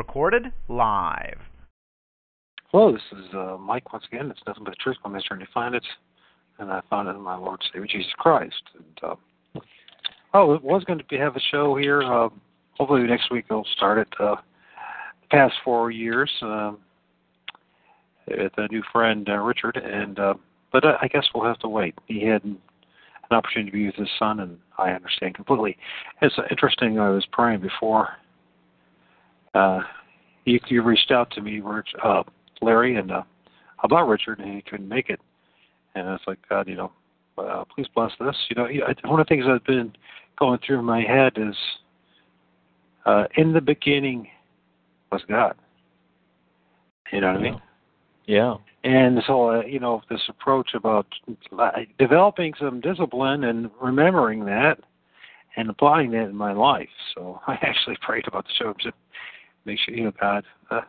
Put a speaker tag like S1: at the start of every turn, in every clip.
S1: Recorded live.
S2: Hello, this is uh, Mike once again. It's nothing but the truth. My Mr. to find it, and I found it in my Lord Savior Jesus Christ. And uh, oh, it was going to be, have a show here. Uh, hopefully next week we'll start it. Uh, the past four years um, with a new friend uh, Richard, and uh, but I, I guess we'll have to wait. He had an opportunity to be with his son, and I understand completely. It's uh, interesting. I was praying before. Uh, you, you reached out to me, Rich, uh, Larry, and uh, about Richard, and he couldn't make it. And I was like, God, you know, uh, please bless this. You know, one of the things I've been going through in my head is, uh, in the beginning was God. You know what I mean?
S3: Yeah.
S2: And so, uh, you know, this approach about developing some discipline and remembering that and applying that in my life. So I actually prayed about the show. Make sure, you know, God, uh,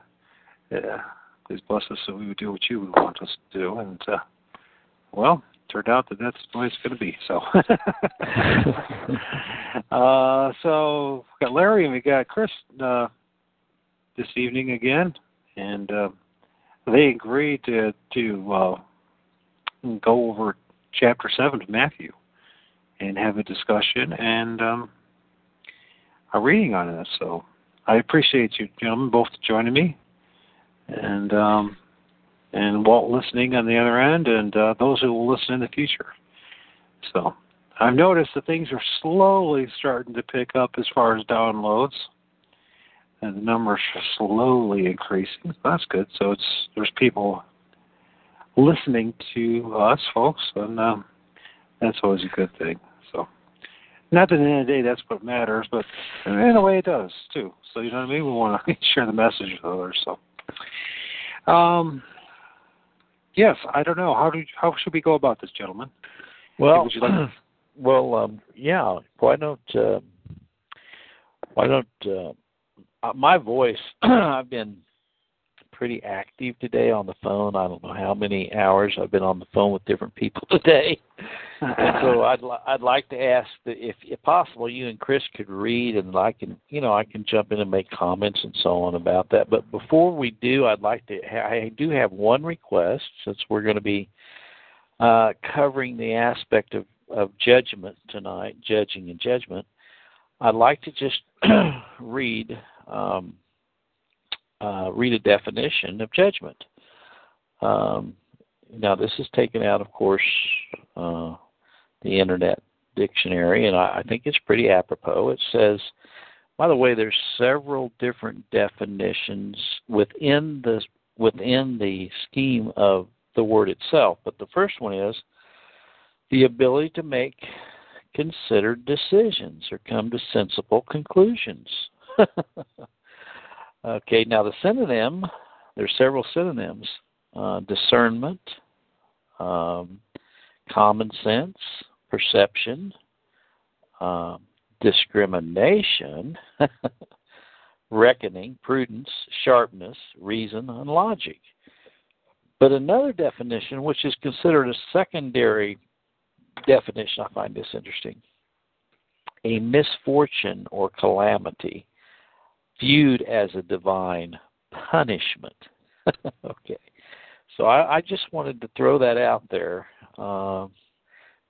S2: yeah, please bless us so we would do what you would want us to do. And, uh, well, turned out that that's the way it's going to be. So, uh, so we got Larry and we got Chris uh, this evening again, and uh, they agreed to to uh, go over chapter seven of Matthew and have a discussion and um, a reading on it. So I appreciate you gentlemen both joining me, and um, and Walt listening on the other end, and uh, those who will listen in the future. So I've noticed that things are slowly starting to pick up as far as downloads, and the numbers are slowly increasing. That's good. So it's there's people listening to us, folks, and um, that's always a good thing. Not that at the end of the day that's what matters, but in a way it does too. So you know what I mean. We want to share the message with others. So, um, yes, I don't know how do how should we go about this, gentlemen?
S3: Well,
S2: Would you like to-
S3: well, um, yeah. Why don't uh, why don't uh, uh, my voice? I've been pretty active today on the phone. I don't know how many hours I've been on the phone with different people today. and so I'd li- I'd like to ask that if if possible, you and Chris could read, and I can you know I can jump in and make comments and so on about that. But before we do, I'd like to ha- I do have one request since we're going to be uh, covering the aspect of of judgment tonight, judging and judgment. I'd like to just read um, uh, read a definition of judgment. Um, now, this is taken out, of course, uh, the Internet Dictionary, and I, I think it's pretty apropos. It says, by the way, there's several different definitions within the within the scheme of the word itself, but the first one is the ability to make considered decisions or come to sensible conclusions. okay, now the synonym, there's several synonyms uh, discernment, um, common sense, perception, um, discrimination, reckoning, prudence, sharpness, reason, and logic. But another definition, which is considered a secondary definition, I find this interesting a misfortune or calamity viewed as a divine punishment. okay. So I, I, just wanted to throw that out there uh,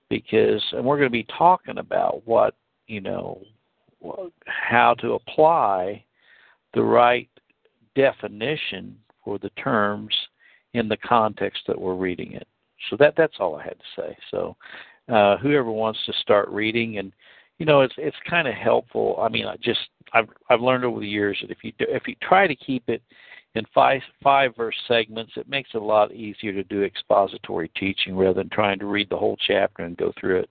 S3: because, and we're going to be talking about what, you know, how to apply the right definition for the terms in the context that we're reading it. So that that's all I had to say. So uh, whoever wants to start reading and you know it's it's kind of helpful. I mean, I just I've I've learned over the years that if you do, if you try to keep it in five five verse segments, it makes it a lot easier to do expository teaching rather than trying to read the whole chapter and go through it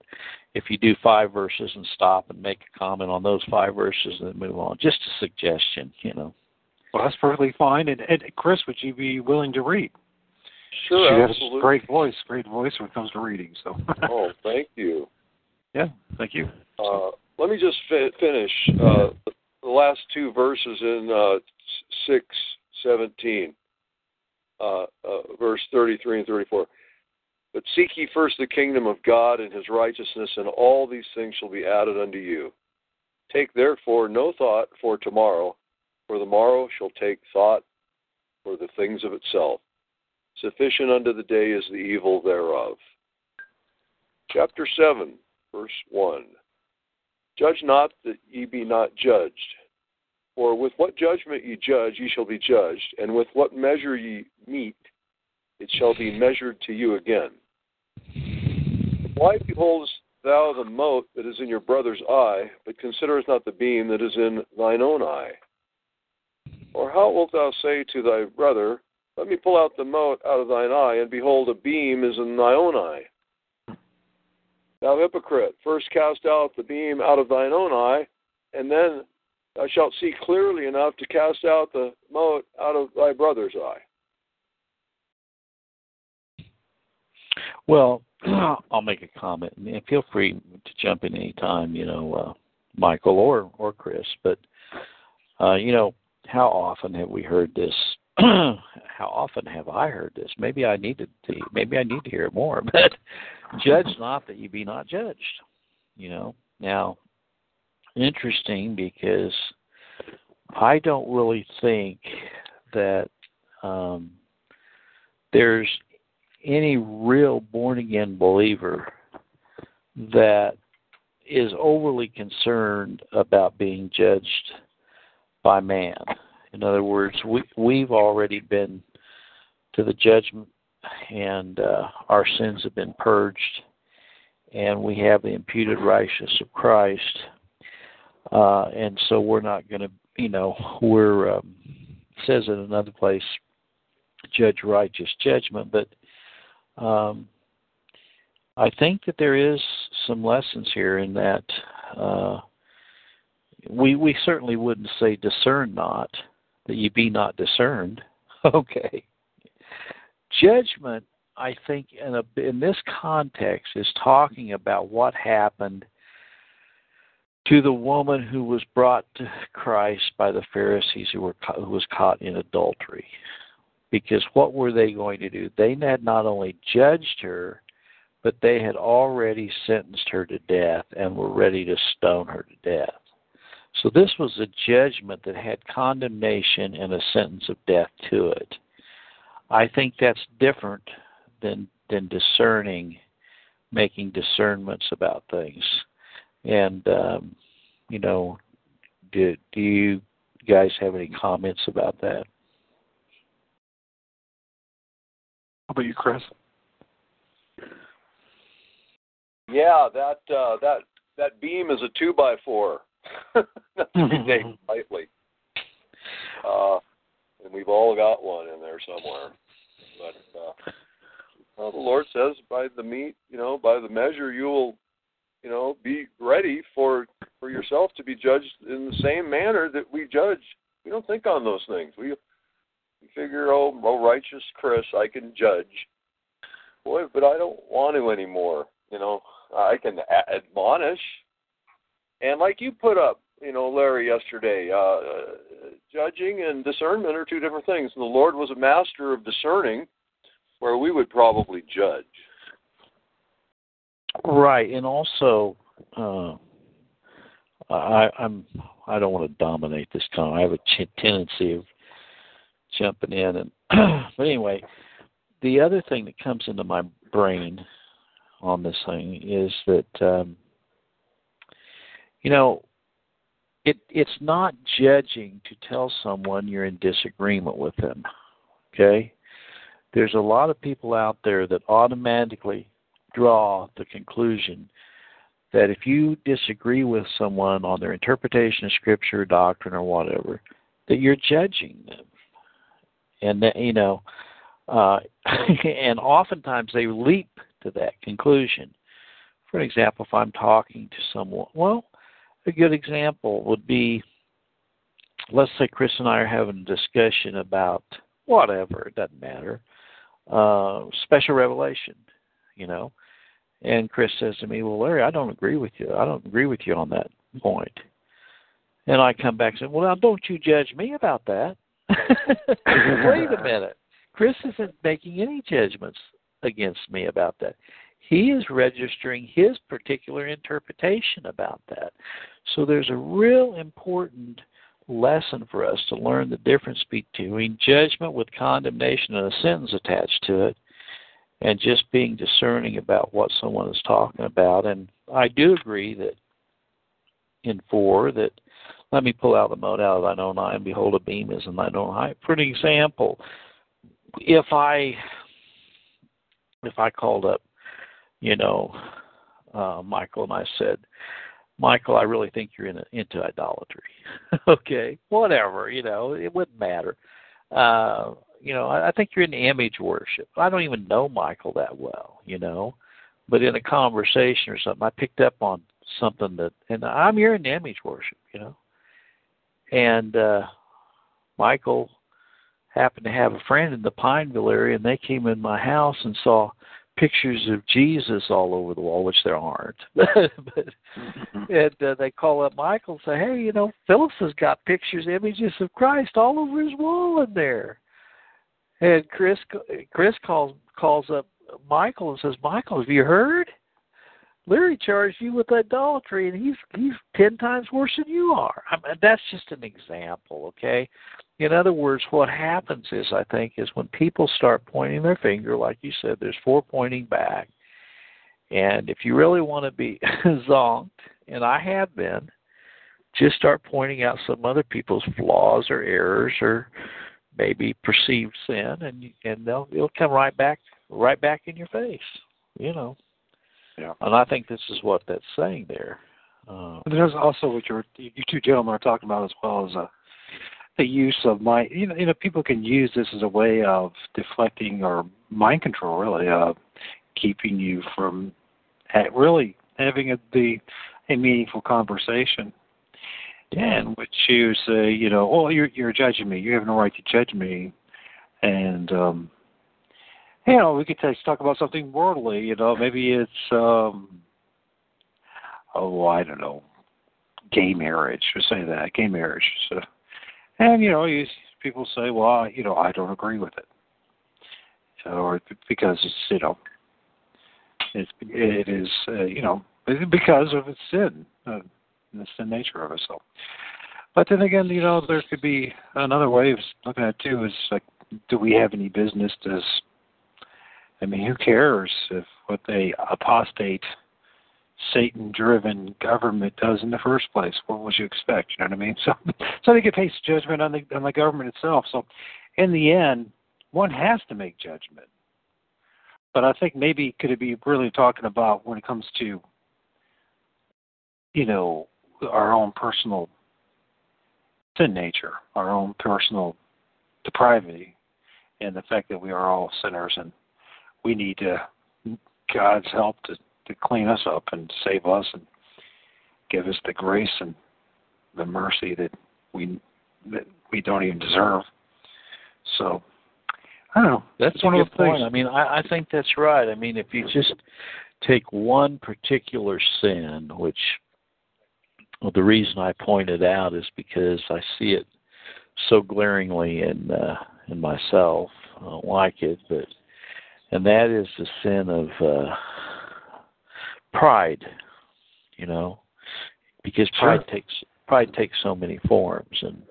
S3: if you do five verses and stop and make a comment on those five verses and then move on. Just a suggestion, you know.
S2: Well, that's perfectly fine. And, and Chris, would you be willing to read?
S4: Sure,
S2: she has
S4: absolutely.
S2: a great voice, great voice when it comes to reading. So.
S4: oh, thank you.
S2: Yeah, thank you.
S4: Uh, let me just fi- finish uh, the last two verses in uh, six seventeen, uh, uh, verse thirty three and thirty four. But seek ye first the kingdom of God and His righteousness, and all these things shall be added unto you. Take therefore no thought for tomorrow, for the morrow shall take thought for the things of itself. Sufficient unto the day is the evil thereof. Chapter 7, verse 1. Judge not that ye be not judged. For with what judgment ye judge, ye shall be judged, and with what measure ye meet, it shall be measured to you again. Why beholdest thou the mote that is in your brother's eye, but considerest not the beam that is in thine own eye? Or how wilt thou say to thy brother, Let me pull out the mote out of thine eye, and behold, a beam is in thy own eye? Thou hypocrite, first cast out the beam out of thine own eye, and then thou shalt see clearly enough to cast out the mote out of thy brother's eye.
S3: Well, I'll make a comment, and feel free to jump in any time, you know, uh, Michael or or Chris. But uh, you know, how often have we heard this? how often have I heard this? Maybe I needed to. Maybe I need to hear it more. But judge not that you be not judged. You know. Now, interesting because I don't really think that um, there's any real born again believer that is overly concerned about being judged by man. In other words, we we've already been to the judgment and uh, our sins have been purged and we have the imputed righteousness of Christ. Uh, and so we're not going to, you know, we're um, says in another place, judge righteous judgment, but um, I think that there is some lessons here in that uh, we we certainly wouldn't say discern not that you be not discerned. Okay, judgment. I think in a in this context is talking about what happened to the woman who was brought to Christ by the Pharisees who were who was caught in adultery because what were they going to do? They had not only judged her, but they had already sentenced her to death and were ready to stone her to death. So this was a judgment that had condemnation and a sentence of death to it. I think that's different than than discerning, making discernments about things. And um, you know, do do you guys have any comments about that?
S2: How about you, Chris?
S4: Yeah, that uh, that that beam is a two by four. Not to be taken lightly. Uh, and we've all got one in there somewhere. But uh, well, the Lord says, by the meat, you know, by the measure, you will, you know, be ready for for yourself to be judged in the same manner that we judge. We don't think on those things. We we figure, oh, oh, righteous Chris, I can judge. Boy, but I don't want to anymore. You know, I can a- admonish, and like you put up, you know, Larry yesterday, uh, judging and discernment are two different things. The Lord was a master of discerning, where we would probably judge.
S3: Right, and also, uh, I, I'm I don't want to dominate this con. I have a ch- tendency of jumping in, and but anyway, the other thing that comes into my brain on this thing is that um, you know it it's not judging to tell someone you're in disagreement with them. Okay, there's a lot of people out there that automatically draw the conclusion that if you disagree with someone on their interpretation of scripture, doctrine, or whatever, that you're judging them, and that you know, uh, and oftentimes they leap to that conclusion. for example, if I'm talking to someone, well, a good example would be let's say Chris and I are having a discussion about whatever, it doesn't matter, uh, special revelation, you know. And Chris says to me, Well, Larry, I don't agree with you. I don't agree with you on that point. And I come back and say, Well, now don't you judge me about that. Wait a minute. Chris isn't making any judgments against me about that. He is registering his particular interpretation about that. So there's a real important lesson for us to learn the difference between judgment with condemnation and a sentence attached to it and just being discerning about what someone is talking about. And I do agree that in four that let me pull out the mode out of thine own eye and behold a beam is in thine own eye. For an example, if I if I called up, you know, uh, Michael and I said, Michael, I really think you're in a, into idolatry. okay, whatever, you know, it wouldn't matter. Uh, you know, I, I think you're in image worship. I don't even know Michael that well, you know, but in a conversation or something, I picked up on something that, and I'm here in image worship, you know, and uh, Michael happened to have a friend in the Pineville area, and they came in my house and saw pictures of Jesus all over the wall, which there aren't. but mm-hmm. and uh, they call up Michael and say, "Hey, you know, Phyllis has got pictures, images of Christ all over his wall in there." And Chris Chris calls calls up Michael and says, "Michael, have you heard? Larry charged you with idolatry, and he's he's ten times worse than you are." I mean, that's just an example, okay? In other words, what happens is, I think, is when people start pointing their finger, like you said, there's four pointing back. And if you really want to be zonked, and I have been, just start pointing out some other people's flaws or errors or maybe perceived sin, and and they'll it'll come right back right back in your face, you know.
S2: Yeah.
S3: And I think this is what that's saying there.
S2: Uh, There's also what you you two gentlemen are talking about as well as a the use of my You know, you know, people can use this as a way of deflecting or mind control, really, uh, keeping you from really having a, the a meaningful conversation. And which you say, you know, oh, you're you're judging me. You have no right to judge me. And um, you know, we could talk about something worldly. You know, maybe it's um, oh, I don't know, gay marriage. Or say that gay marriage. So, and you know, you, people say, "Well, you know, I don't agree with it," or because it's you know, it's it is uh, you know because of its sin, uh, the sin nature of it. So, but then again, you know, there could be another way of looking at it too. Is like, do we have any business? Does I mean, who cares if what they apostate Satan driven government does in the first place. What would you expect? You know what I mean? So so they could face judgment on the on the government itself. So in the end, one has to make judgment. But I think maybe could it be really talking about when it comes to you know, our own personal sin nature, our own personal depravity, and the fact that we are all sinners and we need to God's help to to clean us up and save us and give us the grace and the mercy that we that we don't even deserve. So I don't know.
S3: That's,
S2: that's one
S3: of
S2: the
S3: point.
S2: things.
S3: I mean, I, I think that's right. I mean, if you just take one particular sin, which well, the reason I point it out is because I see it so glaringly in uh, in myself. I don't like it, but and that is the sin of uh, pride, you know, because pride
S2: sure.
S3: takes pride takes so many forms, and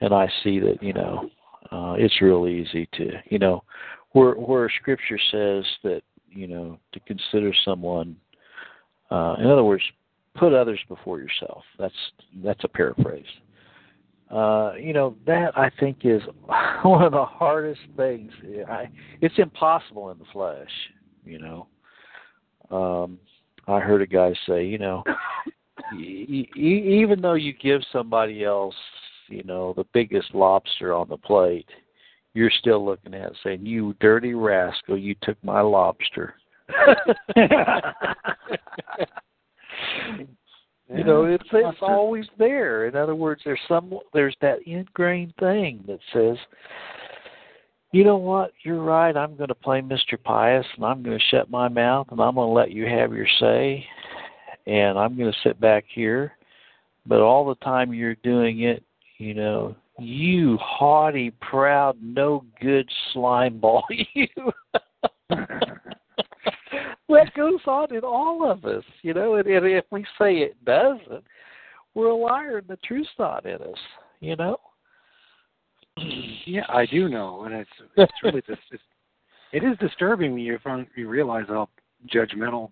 S3: and I see that you know uh, it's real easy to you know where where Scripture says that you know to consider someone, uh, in other words, put others before yourself. That's that's a paraphrase. Uh, you know that I think is one of the hardest things. I, it's impossible in the flesh, you know. Um, I heard a guy say, you know, e- e- even though you give somebody else, you know, the biggest lobster on the plate, you're still looking at it saying, "You dirty rascal! You took my lobster." you know, it's it's always there. In other words, there's some there's that ingrained thing that says, you know what, you're right. I'm going to play Mr. Pious, and I'm going to shut my mouth, and I'm going to let you have your say, and I'm going to sit back here. But all the time you're doing it, you know, you haughty, proud, no good slime ball, you. that goes on in all of us, you know. And, and if we say it doesn't, we're a liar, and the truth's not in us, you know.
S2: Yeah, I do know, and it's it's really just it's, it is disturbing when you find, you realize how judgmental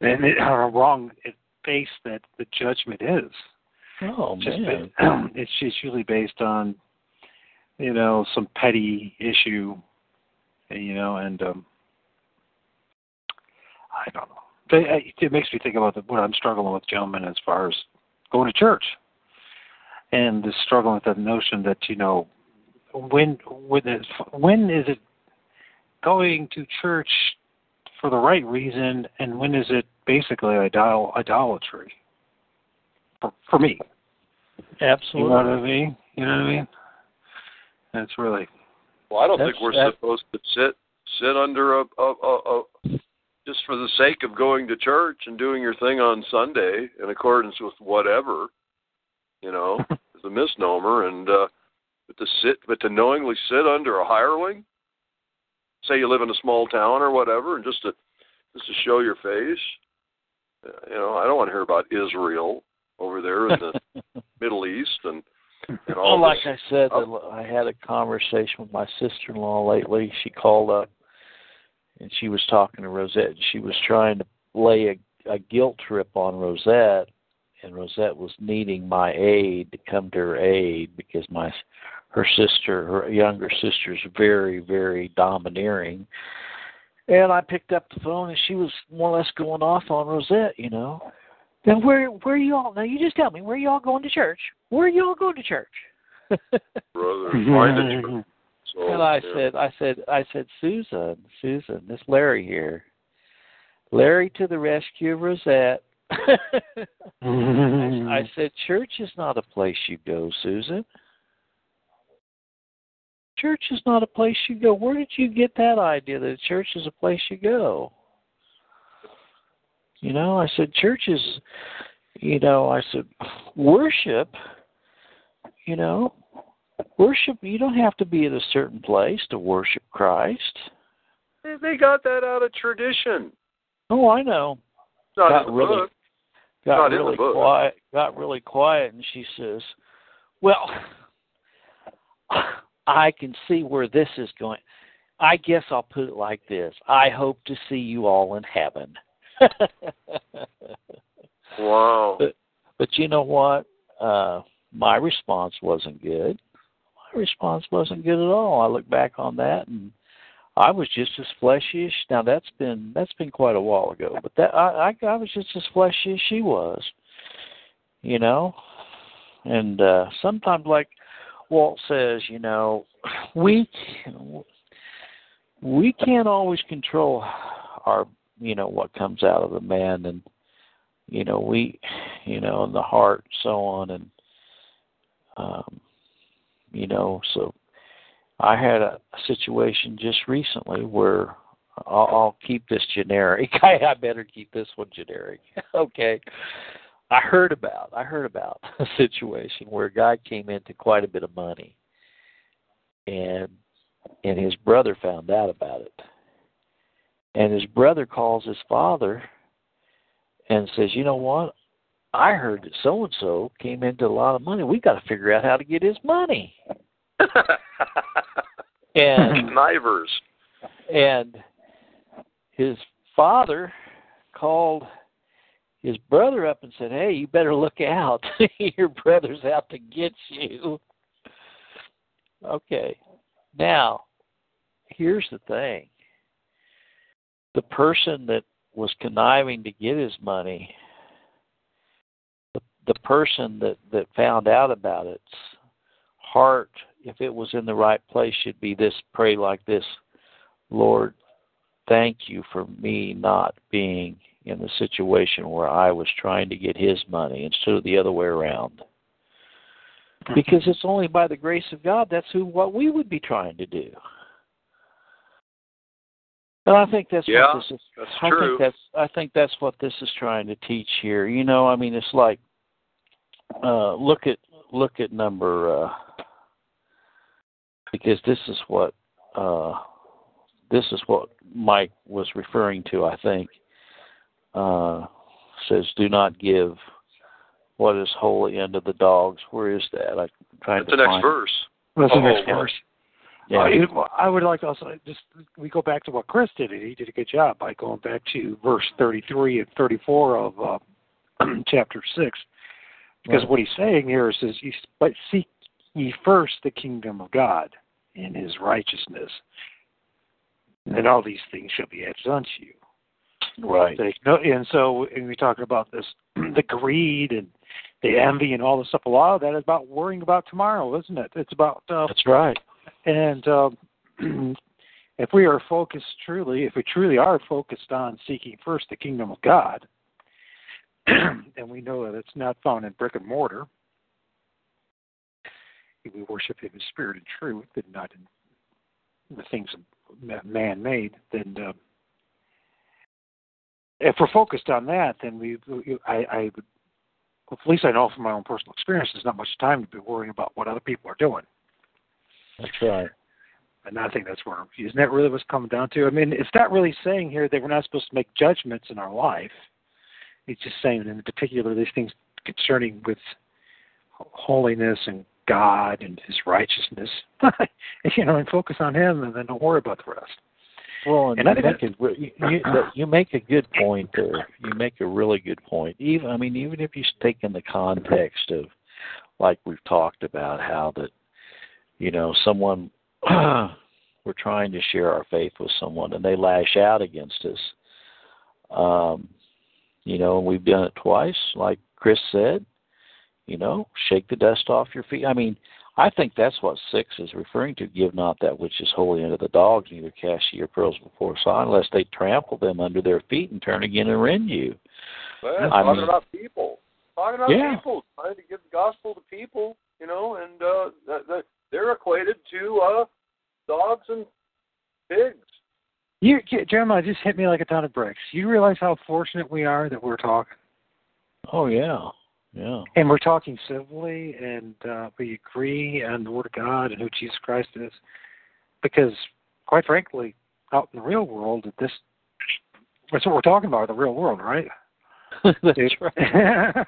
S2: and it, how wrong it based that the judgment is.
S3: Oh
S2: just
S3: man,
S2: ba- it's just usually based on you know some petty issue, you know, and um I don't know. It it makes me think about the, what I'm struggling with, gentlemen, as far as going to church, and the struggling with that notion that you know when when is when is it going to church for the right reason, and when is it basically idol idolatry? For, for me,
S3: absolutely.
S2: you know what I mean? You know what I mean? That's really
S4: Well, I don't
S3: That's-
S4: think we're
S3: that-
S4: supposed to sit sit under a, a, a, a just for the sake of going to church and doing your thing on Sunday in accordance with whatever, you know, is a misnomer. And uh, but to sit, but to knowingly sit under a hireling, say you live in a small town or whatever, and just to just to show your face, uh, you know, I don't want to hear about Israel over there in the Middle East and and all
S3: Well, like
S4: this.
S3: I said, I had a conversation with my sister-in-law lately. She called up, and she was talking to Rosette. And she was trying to lay a, a guilt trip on Rosette, and Rosette was needing my aid to come to her aid because my her sister, her younger sister, is very, very domineering. And I picked up the phone, and she was more or less going off on Rosette, you know. Then where where are you all? Now you just tell me where are you all going to church? Where are you all going to church?
S4: brother, find a church. So,
S3: and I
S4: yeah.
S3: said, I said, I said, Susan, Susan, this Larry here, Larry to the rescue of Rosette. I said, church is not a place you go, Susan. Church is not a place you go. Where did you get that idea that church is a place you go? You know, I said, church is, you know, I said, worship, you know, worship, you don't have to be at a certain place to worship Christ.
S4: They- got that out of tradition.
S3: Oh, I know.
S4: Not
S3: Got
S4: in the
S3: really-
S4: book.
S3: got
S4: Not in the
S3: really
S4: book.
S3: quiet got really quiet and she says well i can see where this is going. I guess i'll put it like this. I hope to see you all in heaven.
S4: Wow.
S3: But- but you know what? Uh my response wasn't good. My response wasn't good at all. I look back on that and i was just as fleshy as now that's been that's been quite a while ago but that i i, I was just as fleshy as she was you know? And uh sometimes like walt says you know we we can't always control our you know what comes out of the man and you know we you know and the heart so on. And um you know so i had a, a situation just recently where I'll, I'll keep this generic. I, I better keep this one generic. Okay i heard about i heard about a situation where a guy came into quite a bit of money and and his brother found out about it and his brother calls his father and says, "You know what? I heard that so and so came into a lot of money. We got to figure out how to get his money." And
S4: Knivers.
S3: and his father called his brother up and said, "Hey, you better look out. Your brother's out to get you." Okay. Now, here's the thing. The person that was conniving to get his money, the, the person that, that found out about its heart, if it was in the right place, should be this pray like this Lord, thank you for me not being in the situation where I was trying to get his money instead of the other way around. Because it's only by the grace of God that's who what we would be trying to do. And I think that's
S4: Yeah,
S3: what this is.
S4: that's
S3: I
S4: true.
S3: think that's I think that's what this is trying to teach here. You know, I mean, it's like uh, look at look at number uh, because this is what uh, this is what Mike was referring to. I think uh, says, "Do not give what is holy unto the dogs." Where is that? I'm trying
S4: That's
S3: to
S4: the next
S3: find.
S4: verse.
S2: That's the
S4: Oh,
S2: next
S4: well.
S2: verse.
S3: Yeah.
S2: Uh, I would like to also just we go back to what Chris did. He did a good job by going back to verse 33 and 34 of uh, chapter six, because
S3: Right.
S2: what he's saying here is, says, but seek ye first the kingdom of God and His righteousness, and all these things shall be added unto you."
S3: Right.
S2: They, no, and so and we talking about this, the greed and the envy and all this stuff. A lot of that is about worrying about tomorrow, isn't it? It's about uh,
S3: That's right.
S2: and um, if we are focused truly, if we truly are focused on seeking first the kingdom of God, and we know that it's not found in brick and mortar, if we worship Him in spirit and truth, and not in the things man made, then uh, if we're focused on that, then we, I, I would, at least I know from my own personal experience, there's not much time to be worrying about what other people are doing.
S3: That's right.
S2: And I think that's where isn't that really what's coming down to? I mean, it's not really saying here that we're not supposed to make judgments in our life. It's just saying in particular these things concerning with holiness and God and His righteousness. you know, and focus on Him, and then don't worry about the rest.
S3: Well, and,
S2: And I
S3: you,
S2: think
S3: make a, you, you, you make a good point there. You make a really good point. Even I mean, even if you take in the context of, like we've talked about, how that, you know, someone we're trying to share our faith with someone and they lash out against us. Um, you know, and we've done it twice, like Chris said. You know, shake the dust off your feet. I mean, I think that's what six is referring to. Give not that which is holy unto the dogs, neither cast ye your pearls before swine, lest they trample them under their feet and turn again and rend you.
S4: Well,
S3: I
S4: talking
S3: mean-
S4: about people, talking about
S3: Yeah.
S4: people, trying to give the gospel to people, you know, and uh, that, that they're equated to uh, dogs and pigs.
S2: You, Jeremiah, just hit me like a ton of bricks. You realize how fortunate we are that we're talking,
S3: Oh yeah, yeah,
S2: and we're talking civilly, and uh, we agree on the Word of God and who Jesus Christ is. Because, quite frankly, out in the real world, this that's what we're talking about, the real world, right?
S3: that's right.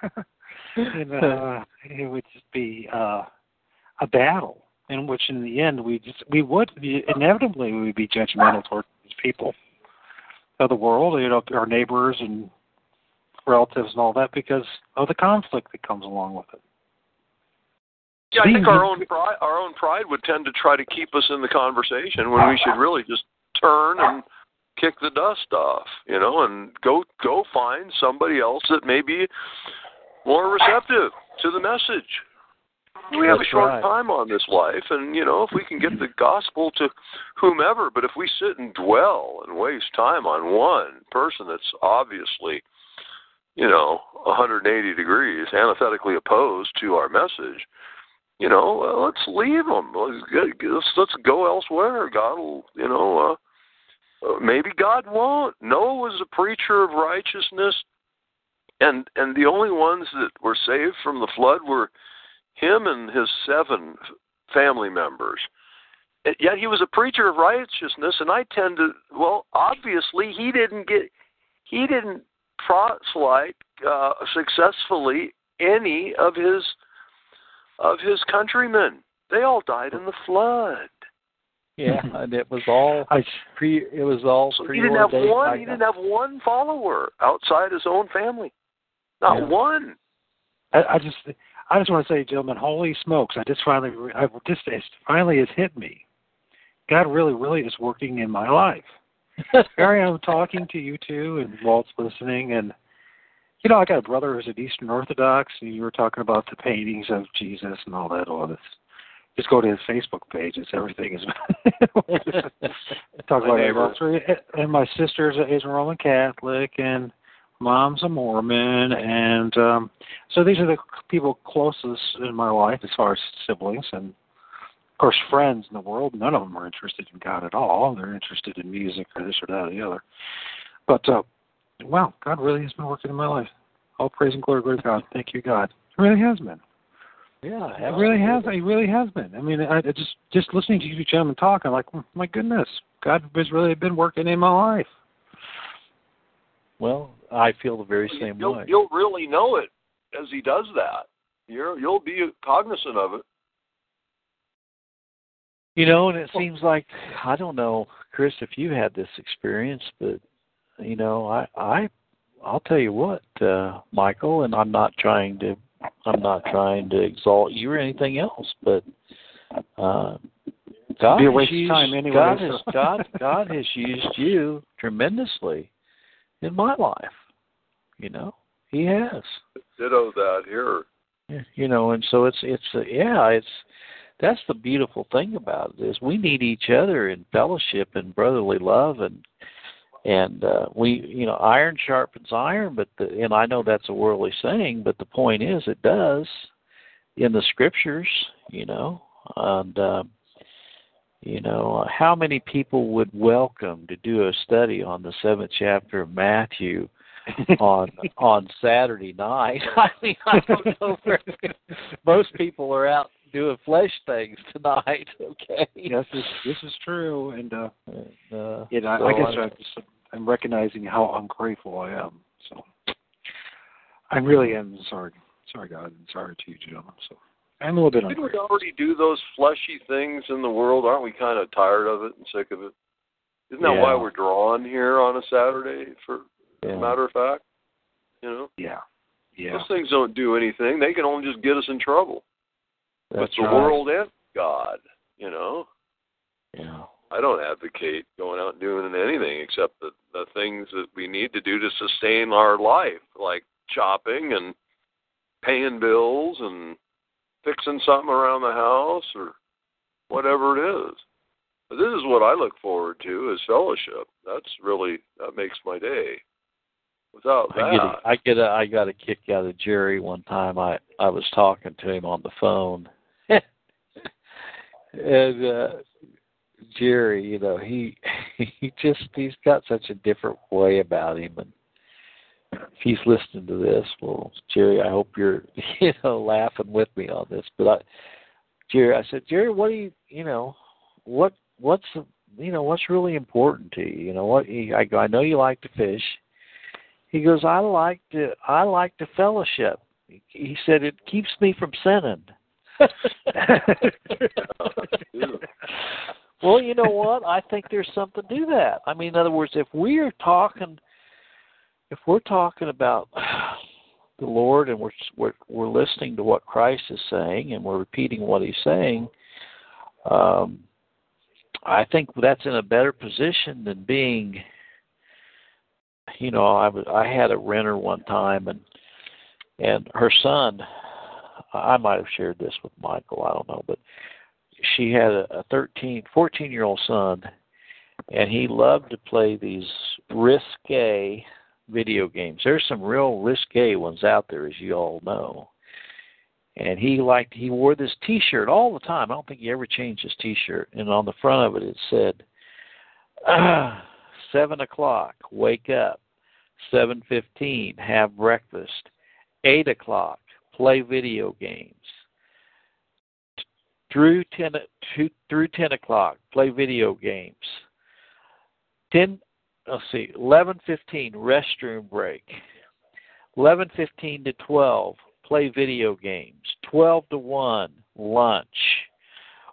S2: and uh, it would just be uh, a battle in which, in the end, we just we would be, inevitably we would be judgmental toward these people of the world, you know, our neighbors and relatives and all that, because of the conflict that comes along with it.
S4: Yeah, I think our own pride, our own pride would tend to try to keep us in the conversation when we should really just turn and kick the dust off, you know, and go go find somebody else that may be more receptive to the message. We have a short
S3: right.
S4: time on this life, and you know, if we can get the gospel to whomever, but if we sit and dwell and waste time on one person that's obviously, you know, 180 degrees antithetically opposed to our message, you know, well, let's leave them. Let's, let's, let's go elsewhere. God will, you know, uh, uh, maybe God won't. Noah was a preacher of righteousness, and and the only ones that were saved from the flood were him and his seven family members. And Yet he was a preacher of righteousness, and I tend to, well, obviously he didn't get, he didn't proselyte uh, successfully any of his of his countrymen. They all died in the flood.
S3: yeah, and it was all
S2: I,
S3: pre. It was all
S4: So he didn't have one.
S3: by
S4: He didn't have one follower outside his own family. Not
S3: Yeah.
S4: one.
S2: I, I just, I just want to say, gentlemen, holy smokes! I just finally, I just, it finally has hit me. God really, really is working in my life. Here I am talking to you two, and Walt's listening, and you know, I got a brother who's an Eastern Orthodox, and you were talking about the paintings of Jesus and all that, all this. just go to his Facebook page. It's everything is talk
S4: My
S2: about
S4: neighbor.
S2: And my sister's is a Roman Catholic, and mom's a Mormon, and um so these are the people closest in my life as far as siblings and. Of course, friends in the world, none of them are interested in God at all. They're interested in music or this or that or the other. But uh, wow, God really has been working in my life. All praise and glory, glory to God. Thank you, God. It really has been.
S3: Yeah,
S2: It really has. It really has been. I mean, I, I just just listening to you gentlemen talk, I'm like, "Oh, my goodness, God has really been working in my life.
S3: Well, I feel the very same
S4: you'll,
S3: way.
S4: You'll really know it as he does that. You're, you'll be cognizant of it.
S3: You know, and it seems like I don't know, Chris, if you had this experience, but you know, I I I'll tell you what, uh Michael, and I'm not trying to I'm not trying to exalt you or anything else, but uh God
S2: Be a
S3: has
S2: waste of
S3: used,
S2: time anyway,
S3: God
S2: so.
S3: has God God has used you tremendously in my life. You know, He has.
S4: Ditto that here.
S3: Yeah, you know and so it's it's uh, yeah it's that's the beautiful thing about it is we need each other in fellowship and brotherly love and and uh we you know iron sharpens iron but the and i know that's a worldly saying but the point is it does in the scriptures you know and um you know how many people would welcome to do a study on the seventh chapter of matthew on on Saturday night. I mean, I don't know. Where, most people are out doing flesh things tonight. Okay.
S2: Yes, this this is true, and uh,
S3: And, uh,
S2: you know,
S3: so
S2: I guess
S3: I-
S2: I'm, just, I'm recognizing how ungrateful I am. So I really am sorry, sorry God, and sorry to you, gentlemen. So I'm a little bit
S4: Didn't we
S2: ungrateful.
S4: already do those fleshy things in the world? Aren't we kind of tired of it and sick of it? Isn't that
S3: Yeah.
S4: why we're drawn here on a Saturday, for as
S3: yeah.
S4: a matter of fact? You know?
S2: Yeah, yeah.
S4: Those things don't do anything. They can only just get us in trouble
S3: That's
S4: the
S3: right.
S4: world and God, you know?
S3: Yeah.
S4: I don't advocate going out and doing anything except the the things that we need to do to sustain our life, like shopping and paying bills and fixing something around the house or whatever it is. But this is what I look forward to is fellowship. That's really that makes my day. Without
S3: I get a,
S4: that,
S3: I get a I got a kick out of Jerry one time. I I was talking to him on the phone, and uh Jerry, you know, he he just he's got such a different way about him, and if he's listening to this, well, Jerry, I hope you're you know laughing with me on this. But I, Jerry, I said, Jerry, what do you you know, what what's you know what's really important to you? You know what? He, I go, I know you like to fish. He goes, I like to I like to fellowship. He said it keeps me from sinning. well, you know what? I think there's something to that. I mean, in other words, if we're talking, if we're talking about the Lord and we're we're, we're listening to what Christ is saying and we're repeating what He's saying, um, I think that's in a better position than being you know, I was I had a renter one time and and her son I might have shared this with Michael, I don't know, but she had a, a 13, 14 year old son and he loved to play these risque video games. There's some real risque ones out there as you all know. And he liked he wore this t shirt all the time. I don't think he ever changed his t shirt. And on the front of it it said ah, seven o'clock, wake up. Seven fifteen, have breakfast. Eight o'clock, play video games. Through ten to, through ten o'clock, play video games. Ten let's see, eleven fifteen, restroom break. Eleven fifteen to twelve, play video games. Twelve to one, lunch.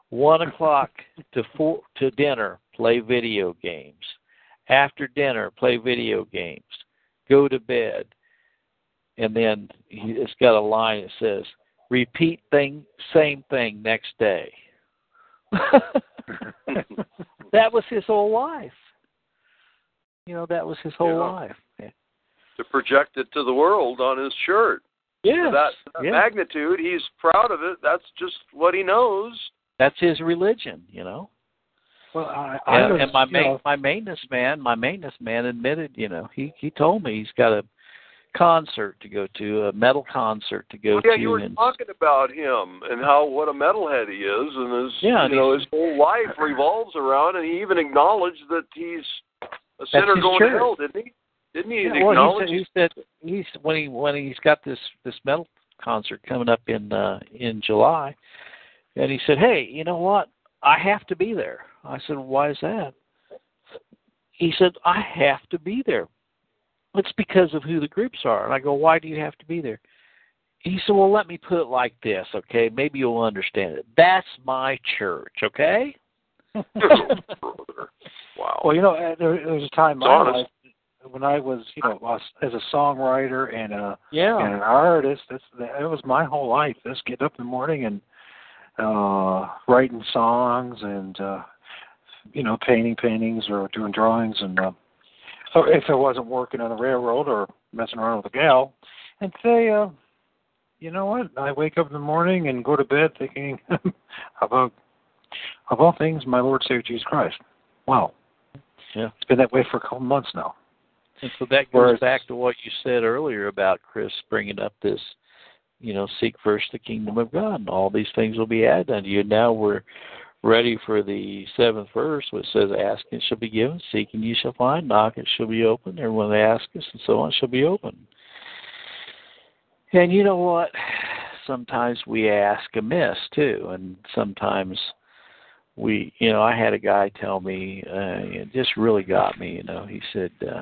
S3: One o'clock to four to dinner, play video games. After dinner, play video games. Go to bed. And then he- it's got a line that says, repeat thing same thing next day. that was his whole life. You know, that was his whole
S4: Yeah.
S3: life.
S4: to project it to the world on his shirt.
S3: Yeah.
S4: To that, that
S3: yes.
S4: magnitude, he's proud of it. That's just what he knows.
S3: That's his religion, you know.
S2: Well, I, I
S3: And,
S2: was,
S3: and my main,
S2: know,
S3: my maintenance man, my maintenance man admitted, you know, he he told me he's got a concert to go to, a metal concert to go
S4: Well, yeah,
S3: to,
S4: you were
S3: and
S4: talking about him and how what a metalhead he is, and his
S3: Yeah,
S4: you know his whole life revolves around, and he even acknowledged that he's a sinner going
S3: church.
S4: to hell, didn't he? Didn't he
S3: Yeah, well,
S4: acknowledge?
S3: he said, he said he's when he when he's got this this metal concert coming up in uh in July, and he said, "Hey, you know what? I have to be there." I said, "Why is that?" He said, "I have to be there. It's because of who the groups are." And I go, "Why do you have to be there?" He said, "Well, let me put it like this, okay? Maybe you'll understand it. That's my church, okay?"
S4: wow.
S2: well, you know, uh, there, there was a time in my
S4: honest.
S2: life when I was, you know, as a songwriter and a
S3: yeah.
S2: and an artist. That's that was my whole life. Just getting up in the morning and uh writing songs and uh you know painting paintings or doing drawings and uh, or if I wasn't working on the railroad or messing around with a gal, and say, uh, you know what? I wake up in the morning and go to bed thinking about of all things, my Lord Savior Jesus Christ. Wow,
S3: Yeah.
S2: it's been that way for a couple months now.
S3: And so that goes
S2: Whereas-
S3: back to what you said earlier about Chris bringing up this, you know, seek first the kingdom of God, and all these things will be added unto you. Now we're ready for the seventh verse, which says, "Ask and shall be given; seek and you shall find; knock it shall be opened. Everyone that asks us, and so on, shall be open. And you know what? Sometimes we ask amiss too, and sometimes we, you know, I had a guy tell me, uh, it just really got me. You know, he said. uh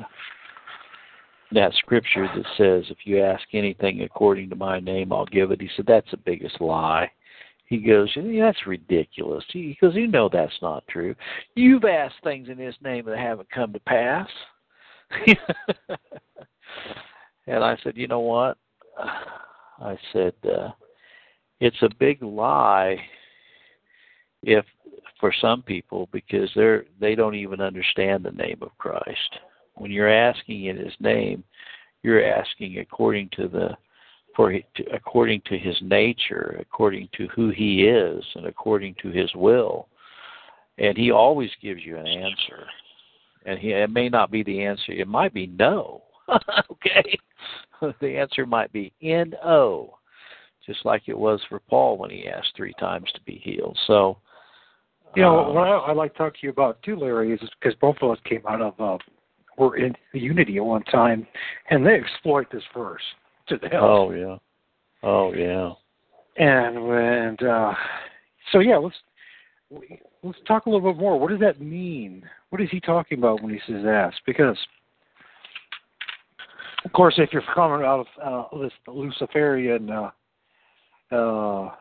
S3: that scripture that says, "If you ask anything according to my name, I'll give it." He said, "That's the biggest lie." He goes, yeah, "That's ridiculous." He goes, "You know that's not true. You've asked things in His name that haven't come to pass." and I said, "You know what?" I said, uh, "It's a big lie if for some people because they're they don't even understand the name of Christ." when you're asking in his name you're asking according to the for to, according to his nature according to who he is and according to his will. And he always gives you an answer. And he it may not be the answer. It might be no. Okay? The answer might be no just like it was for paul when he asked three times to be healed. So
S2: You know,
S3: uh,
S2: what I, I'd like to talk to you about too, Larry, is because both of us came out of uh, were in Unity at one time, and they exploit this verse to the
S3: oh yeah oh yeah
S2: And and uh, so yeah, let's let's talk a little bit more. What does that mean? What is he talking about when he says ask? Because of course, if you're coming out of uh, this Luciferian, uh, uh,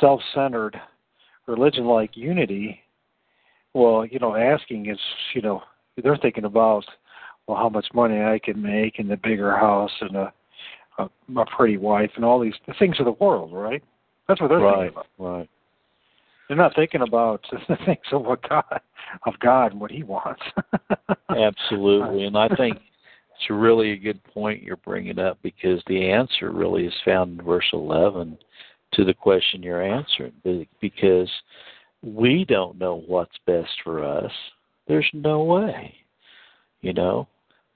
S2: self-centered religion like Unity, well, you know, asking is, you know, they're thinking about, well, how much money I can make and the bigger house and a, a, a pretty wife and all these the things of the world, right? That's what they're
S3: right
S2: thinking about.
S3: right
S2: They're not thinking about the things of what God of God and what He wants.
S3: Absolutely, and I think it's really a good point you're bringing up because the answer really is found in verse 11 to the question you're answering. Because we don't know what's best for us. There's no way, you know,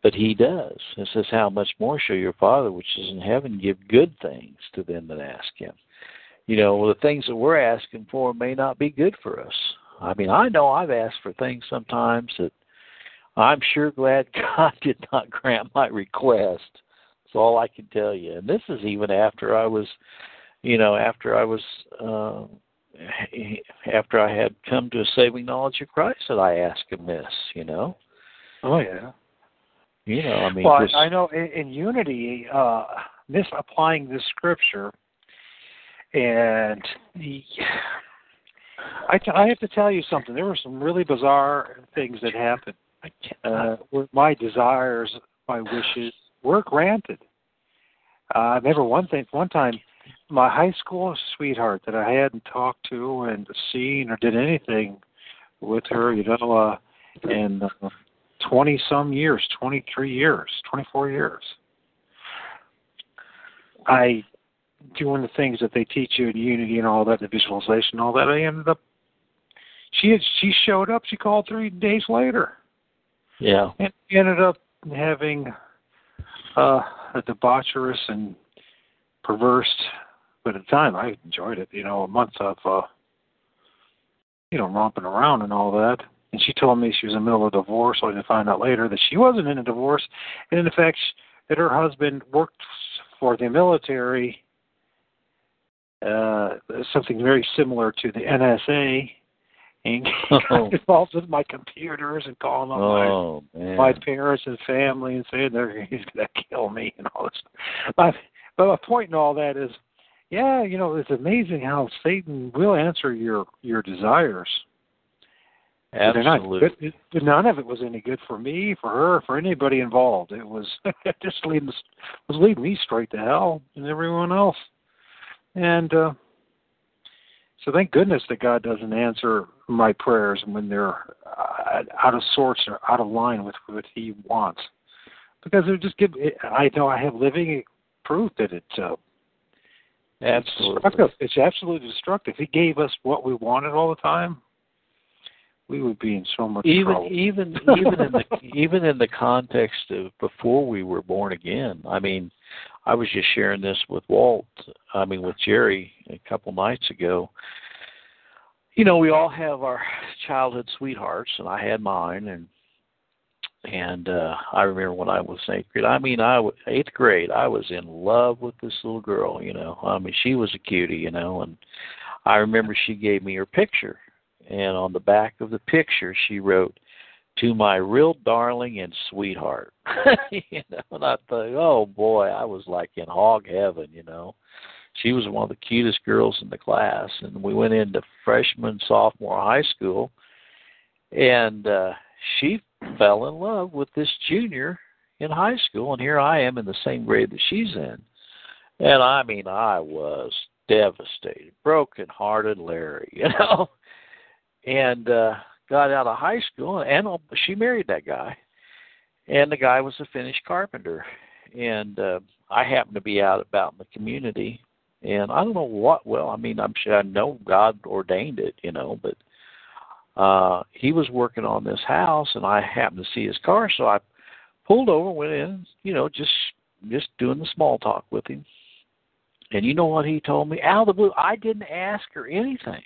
S3: but He does. It says, "How much more shall your Father, which is in heaven, give good things to them that ask Him?" You know, the things that we're asking for may not be good for us. I mean, I know I've asked for things sometimes that I'm sure glad God did not grant my request. That's all I can tell you. And this is even after I was, you know, after I was, uh, after I had come to a saving knowledge of Christ that I asked amiss, you know.
S2: oh yeah.
S3: You know, I mean,
S2: well, I know in, in Unity, uh, misapplying this scripture, and the, I, ca- I have to tell you something. There were some really bizarre things that happened. Uh, where my desires, my wishes were granted. Uh, I remember one thing. One time, my high school sweetheart that I hadn't talked to and seen or did anything with her, you know, uh, in uh, twenty some years, twenty three years, twenty four years. I doing the things that they teach you in Unity and all that, the visualization, and all that. I ended up. She had, she showed up. She called three days later,
S3: Yeah.
S2: and we ended up having uh, a debaucherous and perverse, but at the time I enjoyed it. You know, a month of uh, you know romping around and all that. And she told me she was in the middle of a divorce. Only to find out later that she wasn't in a divorce, and in fact that her husband worked for the military. Uh, something very similar to the NSA, and got
S3: Oh.
S2: involved with my computers and calling up my
S3: Oh man.
S2: my parents and family and saying they're he's gonna kill me and all this. But but my point in all that is, yeah, you know, it's amazing how Satan will answer your your desires. They're not
S3: Absolutely.
S2: good. It- None of it was any good for me, for her, for anybody involved. It was just leading was leading me straight to hell and everyone else. And uh so thank goodness that God doesn't answer my prayers when they're uh, out of sorts or out of line with what He wants, because it just give. I know I have living proof that it's uh,
S3: Absolutely.
S2: destructive. It's absolutely destructive. He gave us what we wanted all the time. We would be in so much
S3: even
S2: trouble.
S3: even even in the even in the context of before we were born again. I mean i was just sharing this with walt i mean with jerry a couple nights ago. You know we all have our childhood sweethearts and i had mine and and uh i remember when i was eighth grade. I mean i was eighth grade i was in love with this little girl you know. I mean she was a cutie you know and i remember she gave me her picture and on the back of the picture she wrote to my real darling and sweetheart. You know and i thought oh boy i was like in hog heaven you know. She was one of the cutest girls in the class and we went into freshman sophomore high school and uh she fell in love with this junior in high school and here i am in the same grade that she's in. And i mean i was devastated broken hearted larry you know and uh got out of high school and she married that guy and the guy was a finished carpenter. And uh i happened to be out about in the community and i don't know what well i mean i'm sure i know god ordained it you know but uh he was working on this house and i happened to see his car so i pulled over went in you know just just doing the small talk with him. And you know what he told me? Out of the blue i didn't ask her anything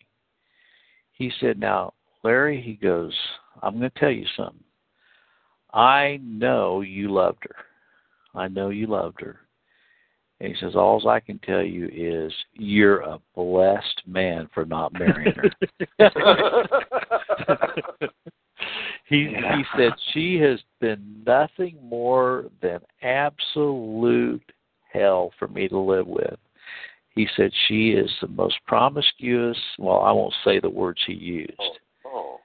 S3: he said, Now, Larry, he goes, I'm going to tell you something. I know you loved her. I know you loved her. And he says, All I can tell you is you're a blessed man for not marrying her. he he said she has been nothing more than absolute hell for me to live with. He said she is the most promiscuous. Well, I won't say the words he used.
S4: Oh.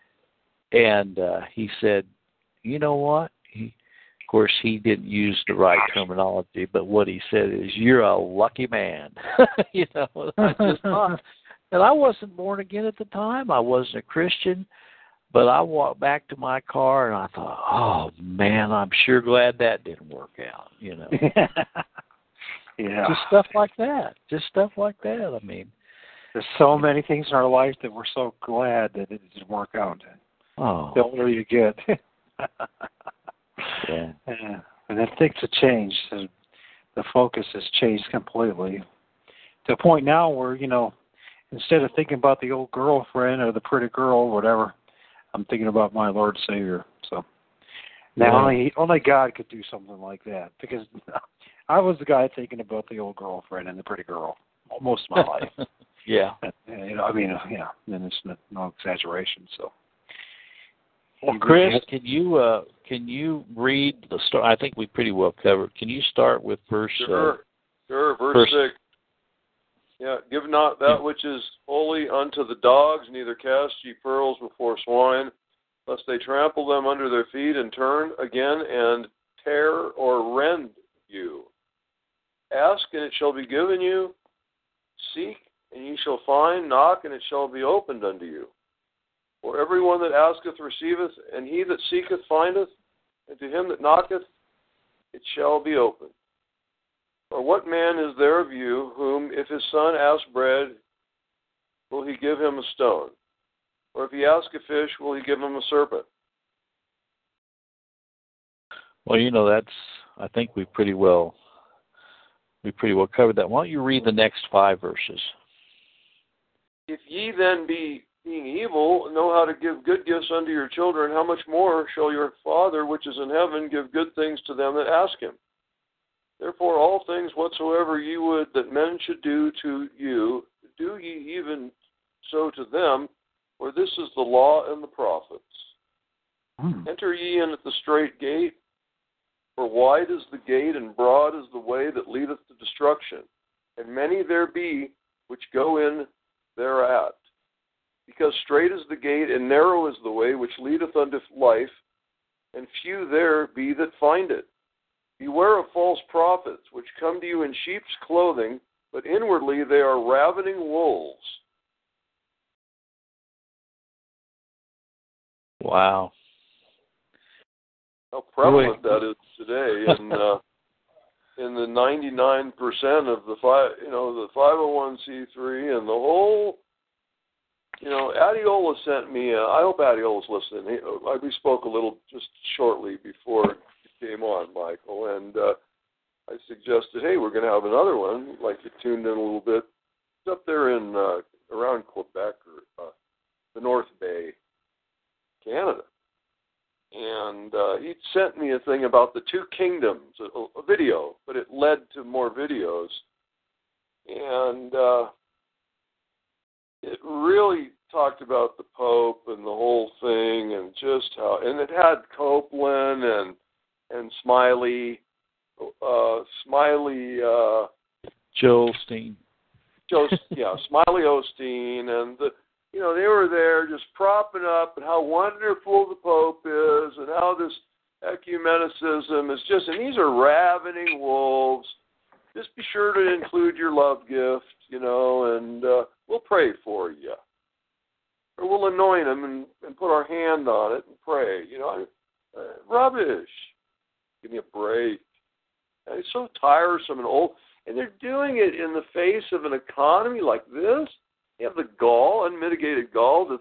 S3: And uh, he said, you know what? He, of course, he didn't use the right terminology, but what he said is, "You're a lucky man." you know, I just thought, and I wasn't born again at the time. I wasn't a Christian, but I walked back to my car and I thought, "Oh man, I'm sure glad that didn't work out." You know,
S2: yeah.
S3: just stuff like that. Just stuff like that. I mean,
S2: There's so many things in our life that we're so glad that it didn't work out.
S3: oh,
S2: The older you get.
S3: yeah,
S2: Yeah, and then things have changed. And the focus has changed completely to a point now where you know, instead of thinking about the old girlfriend or the pretty girl or whatever, I'm thinking about my Lord Savior. So now
S3: Yeah.
S2: only only God could do something like that because I was the guy thinking about the old girlfriend and the pretty girl most of my life.
S3: yeah.
S2: And, you know, I mean, uh, yeah, and it's no, no exaggeration. So.
S3: Well, Chris, can you uh, can you read the start? I think we pretty well covered. Can you start with verse?
S4: Sure.
S3: Uh,
S4: Sure, verse
S3: Verse-
S4: six. Yeah, give not that which is holy unto the dogs, neither cast ye pearls before swine, lest they trample them under their feet and turn again and tear or rend you. Ask and it shall be given you. Seek and ye shall find. Knock and it shall be opened unto you. For everyone that asketh receiveth, and he that seeketh findeth, and to him that knocketh it shall be opened. Or what man is there of you whom, if his son asks bread, will he give him a stone? Or if he ask a fish, will he give him a serpent?
S3: Well, you know that's. I think we pretty well. We pretty well covered that. Why don't you read the next five verses?
S4: If ye then be being evil know how to give good gifts unto your children, how much more shall your Father which is in heaven give good things to them that ask him? Therefore, all things whatsoever ye would that men should do to you, do ye even so to them, for this is the law and the prophets.
S2: Hmm.
S4: Enter ye in at the strait gate, for wide is the gate and broad is the way that leadeth to destruction, and many there be which go in thereat. Because strait is the gate and narrow is the way which leadeth unto life, and few there be that find it. Beware of false prophets, which come to you in sheep's clothing, but inwardly they are ravening wolves.
S3: Wow.
S4: How prevalent that is today in uh, in the 99% of the five, you know, the 501c3 and the whole you know, Adiola sent me. Uh, I hope Adiola's listening. He, uh, we spoke a little just shortly before you came on, Michael, and uh, I suggested, hey, we're going to have another one. Like you tuned in a little bit. It's up there in uh, around Quebec or uh, the North Bay, Canada. And uh, he sent me a thing about the two kingdoms, a, a video, but it led to more videos. And uh, it really talked about the Pope and the whole thing, and just how, and it had Copeland and and Smiley, uh, Smiley, uh,
S3: Joel Osteen.
S4: Joe, yeah, Smiley Osteen, and the, you know, they were there just propping up and how wonderful the Pope is, and how this ecumenicism is just, and these are ravening wolves. Just be sure to include your love gift, you know, and uh, we'll pray for you. Or we'll anoint them and, and put our hand on it and pray. You know, uh, rubbish. Give me a break. It's so tiresome and old. And they're doing it in the face of an economy like this. They have the gall, unmitigated gall, to,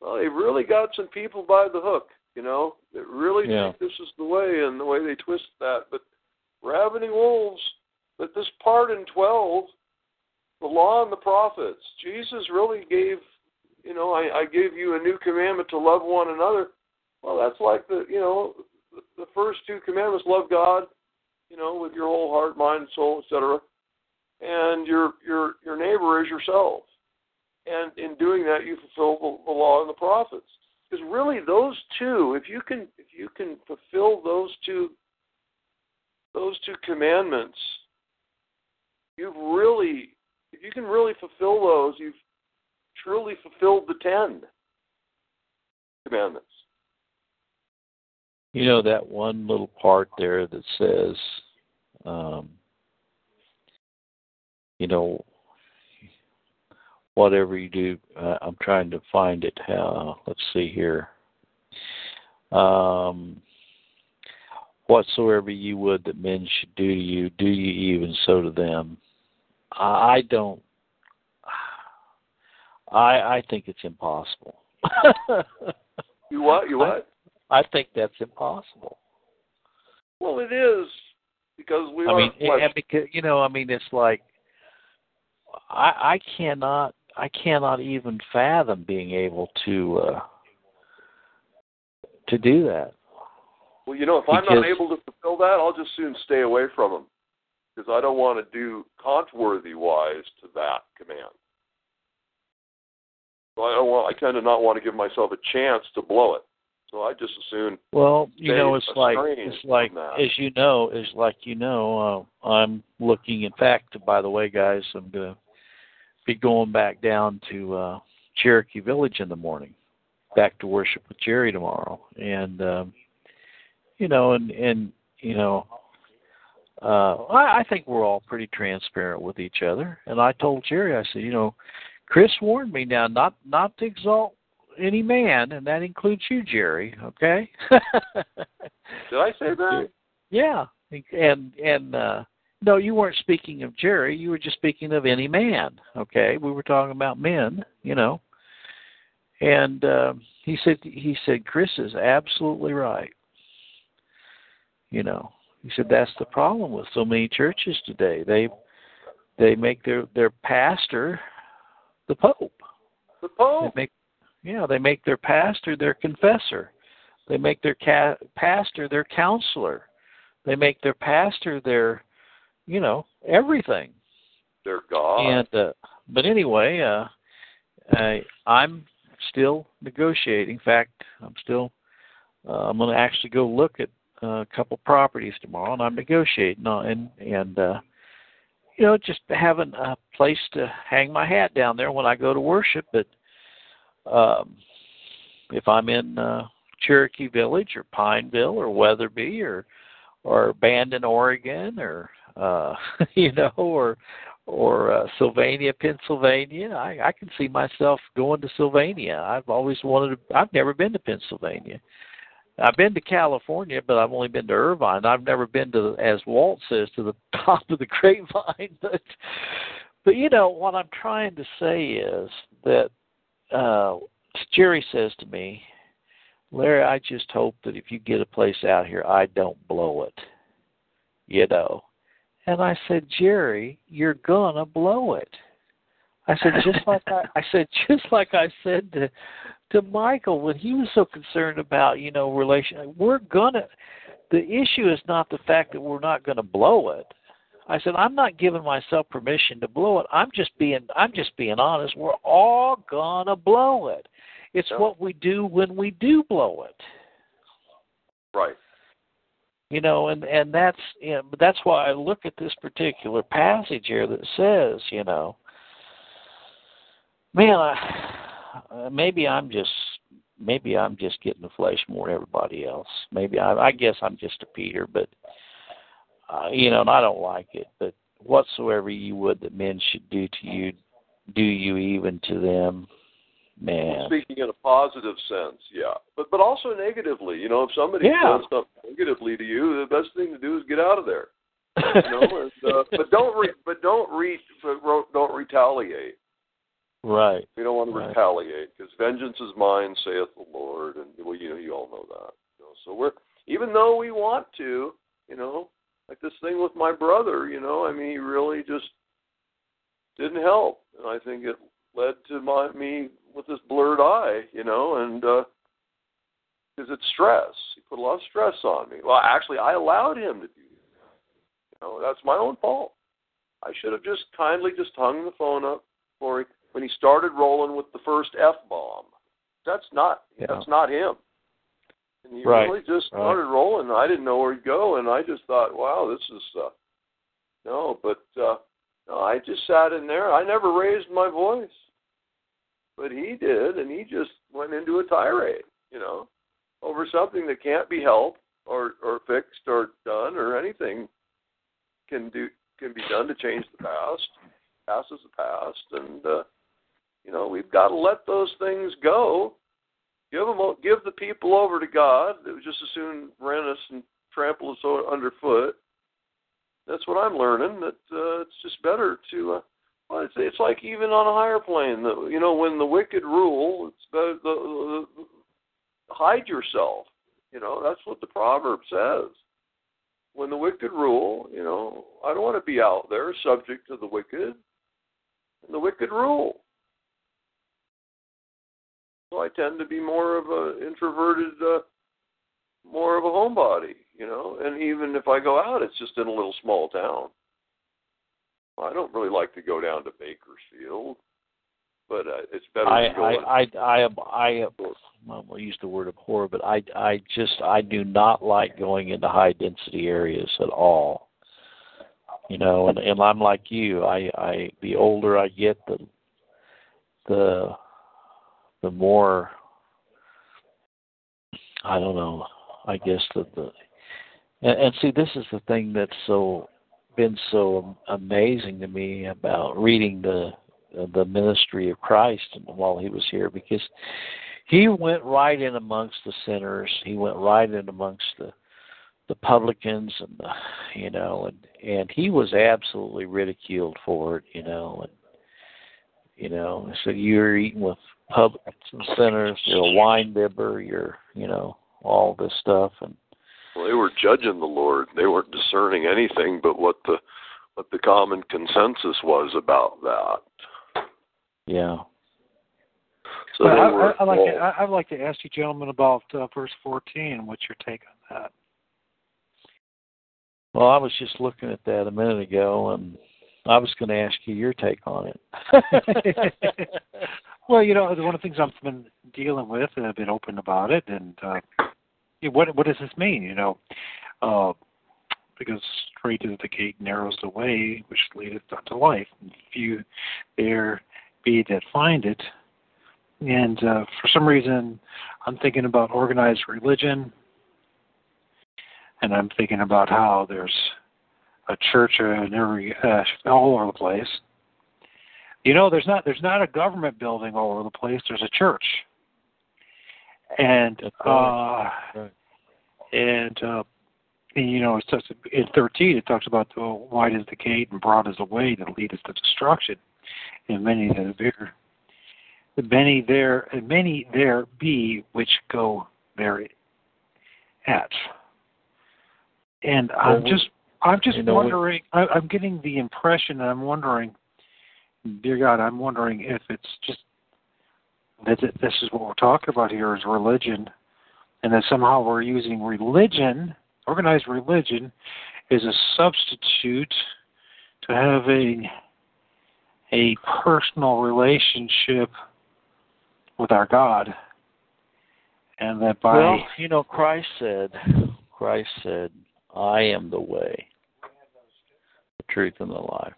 S4: well, they really got some people by the hook, you know, that really
S3: Yeah.
S4: think this is the way and the way they twist that. But ravening wolves, but this part in 12 the law and the prophets. Jesus really gave, you know, I, I gave you a new commandment to love one another. Well, that's like the, you know, the, the first two commandments: love God, you know, with your whole heart, mind, soul, etc., and your your your neighbor as yourself. And in doing that, you fulfill the, law and the prophets. Because really, those two, if you can, if you can fulfill those two, those two commandments, you've really if you can really fulfill those, you've truly fulfilled the ten commandments.
S3: You know that one little part there that says, um, you know, whatever you do. Uh, I'm trying to find it. Uh, let's see here. Um, whatsoever you would that men should do to you, do you even so to them. I don't. I I think it's impossible.
S4: You what? You what?
S3: I think that's impossible.
S4: Well, it is because we
S3: I
S4: are
S3: mean, and because you know, I mean, it's like I I cannot I cannot even fathom being able to uh to do that.
S4: Well, you know, if I'm not able to fulfill that, I'll just soon stay away from them because I don't want to do contrary wise to that command. So I don't want. I tend to not want to give myself a chance to blow it. So I just as soon.
S3: Well, you know, it's like it's like as you know, is like you know, uh, I'm looking. In fact, by the way, guys, I'm gonna be going back down to uh Cherokee Village in the morning, back to worship with Jerry tomorrow, and um, you know, and and you know, uh, I, I think we're all pretty transparent with each other. And I told Jerry, I said, you know, Chris warned me now not not to exalt any man, and that includes you, Jerry. Okay.
S4: Did I say that?
S3: Yeah, and and uh no, you weren't speaking of Jerry. You were just speaking of any man. Okay, we were talking about men, you know. And uh, he said, he said, Chris is absolutely right. You know, he said that's the problem with so many churches today. They they make their their pastor the pope.
S4: The Pope.
S3: They make yeah, they make their pastor their confessor. They make their ca- pastor their counselor. They make their pastor their you know, everything.
S4: Their God.
S3: And uh but anyway, uh I I'm still negotiating. In fact, I'm still uh, I'm going to actually go look at uh, a couple properties tomorrow, and I'm negotiating on and and uh, you know just having a place to hang my hat down there when I go to worship. But um, if I'm in uh, Cherokee Village or Pineville or Weatherby or or Bandon, Oregon, or uh, you know, or or uh, Sylvania, Pennsylvania. I, I can see myself going to Sylvania. I've always wanted to. I've never been to Pennsylvania. I've been to California, but I've only been to Irvine. I've never been to, as Walt says, to the top of the grapevine. But, but you know what I'm trying to say is that uh, Jerry says to me, Larry, I just hope that if you get a place out here, I don't blow it. You know, and I said, Jerry, you're gonna blow it. I said, just like I, I said, just like I said to to Michael when he was so concerned about you know relation. We're gonna. The issue is not the fact that we're not going to blow it. I said, I'm not giving myself permission to blow it. I'm just being I'm just being honest. We're all gonna blow it. It's what we do when we do blow it
S4: right.
S3: You know and and that's you know, that's why i look at this particular passage here that says you know man i uh, maybe i'm just maybe i'm just getting the flesh more than everybody else. Maybe i i guess i'm just a peter but uh, you know and i don't like it but whatsoever you would that men should do to you do you even to them man
S4: Speaking in a positive sense, yeah, but but also negatively. You know, if somebody
S3: Yeah.
S4: does something negatively to you, the best thing to do is get out of there. You know, and, uh, but don't re- but don't re- but don't retaliate.
S3: right
S4: We don't want to
S3: Right.
S4: retaliate because vengeance is mine, saith the Lord, and well, you know, you all know that. You know, so we're even though we want to, you know, like this thing with my brother. You know, I mean, he really just didn't help, and I think it led to my me with this blurred eye. You know, and because it's stress, he put a lot of stress on me. Well, actually, I allowed him to do that. You know, that's my own fault. I should have just kindly just hung the phone up for him when he started rolling with the first f bomb. That's not
S3: Yeah.
S4: that's not him. And he
S3: Right,
S4: really just
S3: right.
S4: started rolling. I didn't know where he'd go, and I just thought, wow, this is uh, no. But uh, no, I just sat in there. I never raised my voice, but he did, and he just went into a tirade. You know, over something that can't be helped or or fixed or done or anything can do can be done to change the past. Past is the past, and uh, you know we've got to let those things go. Give them, give the people over to God. It would just as soon rent us and trample us underfoot. That's what I'm learning. That uh, it's just better to. Uh, well, it's, it's like even on a higher plane. The, you know, when the wicked rule, it's better the, the, the hide yourself. You know, that's what the proverb says. When the wicked rule, you know, I don't want to be out there subject to the wicked and the wicked rule. So I tend to be more of a introverted, uh, more of a homebody, you know. And even if I go out, it's just in a little small town. I don't really like to go down to Bakersfield, but uh, it's better
S3: I
S4: to go.
S3: I I I I I will use the word abhor, but I I just I do not like going into high density areas at all. You know, and and I'm like you. I I the older I get, the the the more I don't know. I guess that the and, and see this is the thing that's so been so amazing to me about reading the the ministry of Christ while he was here because he went right in amongst the sinners. He went right in amongst the the publicans and the you know and and he was absolutely ridiculed for it you know and you know so you're eating with publicans and sinners you're a wine bibber you're you know all this stuff and
S4: Well, they were judging the Lord. They weren't discerning anything but what the what the common consensus was about that.
S3: yeah
S4: So
S2: But
S4: they
S2: I,
S4: were
S2: I, I'd like to. I, I'd like to ask you gentlemen about uh, verse 14. What's your take on that?
S3: well i was just looking at that a minute ago and i was going to ask you your take on it
S2: well, you know, one of the things I've been dealing with, and I've been open about it, and uh, yeah, what what does this mean? You know, uh, because strait is the gate, narrows the way which leadeth unto life. And few there be that find it. And uh, for some reason, I'm thinking about organized religion, and I'm thinking about how there's a church in every uh, all over the place. You know, there's not there's not a government building all over the place. There's a church, and uh,
S3: right. Right.
S2: and uh, you know, it's just, in 13 it talks about the wide is the gate and broad is the way that leadeth to destruction, and many that there, many there, and many there be which go there at. And I'm
S3: Well,
S2: just I'm just
S3: know,
S2: wondering. I, I'm getting the impression, and I'm wondering, dear God, I'm wondering if it's just that this is what we're talking about here is religion, and that somehow we're using religion, organized religion, as a substitute to having a personal relationship with our God, and that by
S3: Well, you know, Christ said, Christ said, I am the way, the truth, and the life.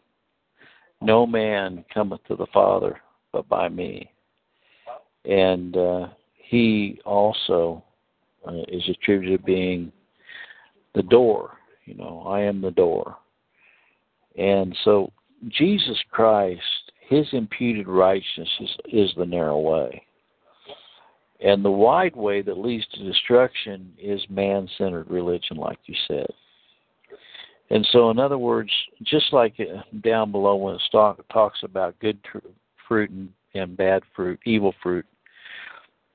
S3: No man cometh to the Father but by me. And uh, he also uh, is attributed to being the door. You know, I am the door. And so Jesus Christ, his imputed righteousness is, is the narrow way. And the wide way that leads to destruction is man centered religion, like you said. And so, in other words, just like uh, down below when it talk, talks about good fruit and, and bad fruit, evil fruit,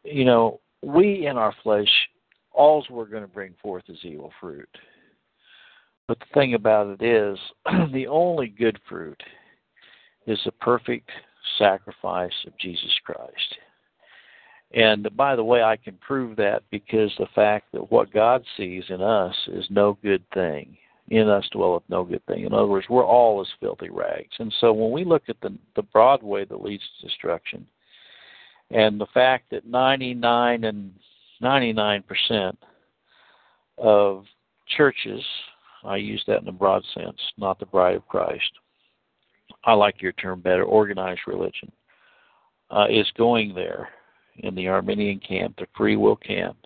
S3: you know, we in our flesh, alls we're going to bring forth is evil fruit. But the thing about it is, the only good fruit is the perfect sacrifice of Jesus Christ. And by the way, I can prove that because the fact that what God sees in us is no good thing. In us dwelleth no good thing. In other words, we're all as filthy rags. And so when we look at the the broad way that leads to destruction, and the fact that ninety nine and ninety nine percent of churches, I use that in a broad sense, not the bride of Christ. I like your term better, organized religion, uh, is going there in the Arminian camp, the free will camp.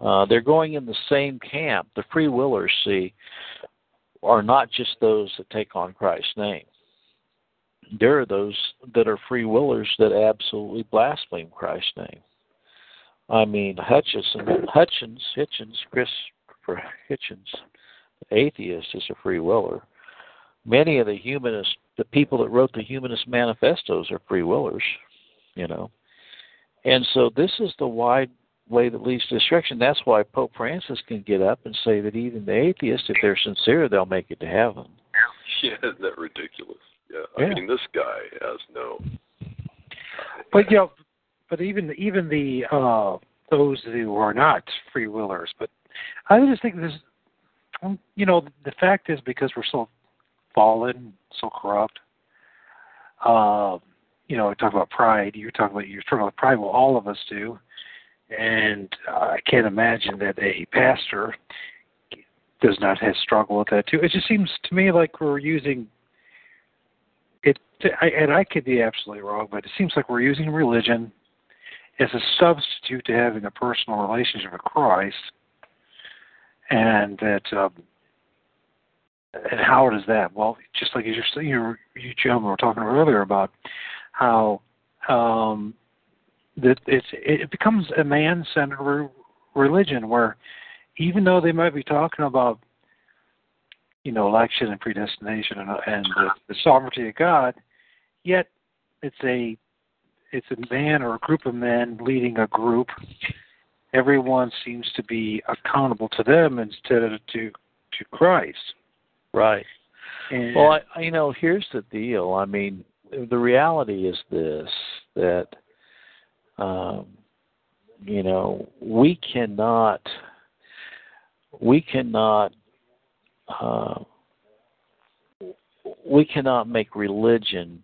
S3: Uh, they're going in the same camp. The free willers, see, are not just those that take on Christ's name. There are those that are free willers that absolutely blaspheme Christ's name. I mean, Hutchins, Hutchins, Hitchens, Christopher Hitchens, the atheist, is a free willer. Many of the humanists, the people that wrote the humanist manifestos, are free willers. You know, and so this is the wide way that leads to destruction. That's why Pope Francis can get up and say that even the atheists, if they're sincere, they'll make it to heaven.
S4: Yeah, isn't that ridiculous? Yeah,
S3: Yeah.
S4: I mean, this guy has no.
S2: But you know, but even even the uh, those who are not free willers, but I just think this, um, you know, the fact is because we're so fallen, so corrupt. Uh, you know, we talk about pride. You're talking about you're talking about pride. Well, all of us do, and uh, I can't imagine that a pastor does not have struggle with that too. It just seems to me like we're using it, I, and I could be absolutely wrong, but it seems like we're using religion as a substitute to having a personal relationship with Christ, and that. Um, and how does that? Well, just like you you you gentlemen were talking earlier about how um, that it's it becomes a man-centered re- religion where even though they might be talking about, you know, election and predestination and, and the, the sovereignty of God, yet it's a it's a man or a group of men leading a group. Everyone seems to be accountable to them instead of to to Christ.
S3: Right.
S2: And,
S3: Well, I, you know, here's the deal. I mean, the reality is this that, um, you know, we cannot, we cannot, uh, we cannot make religion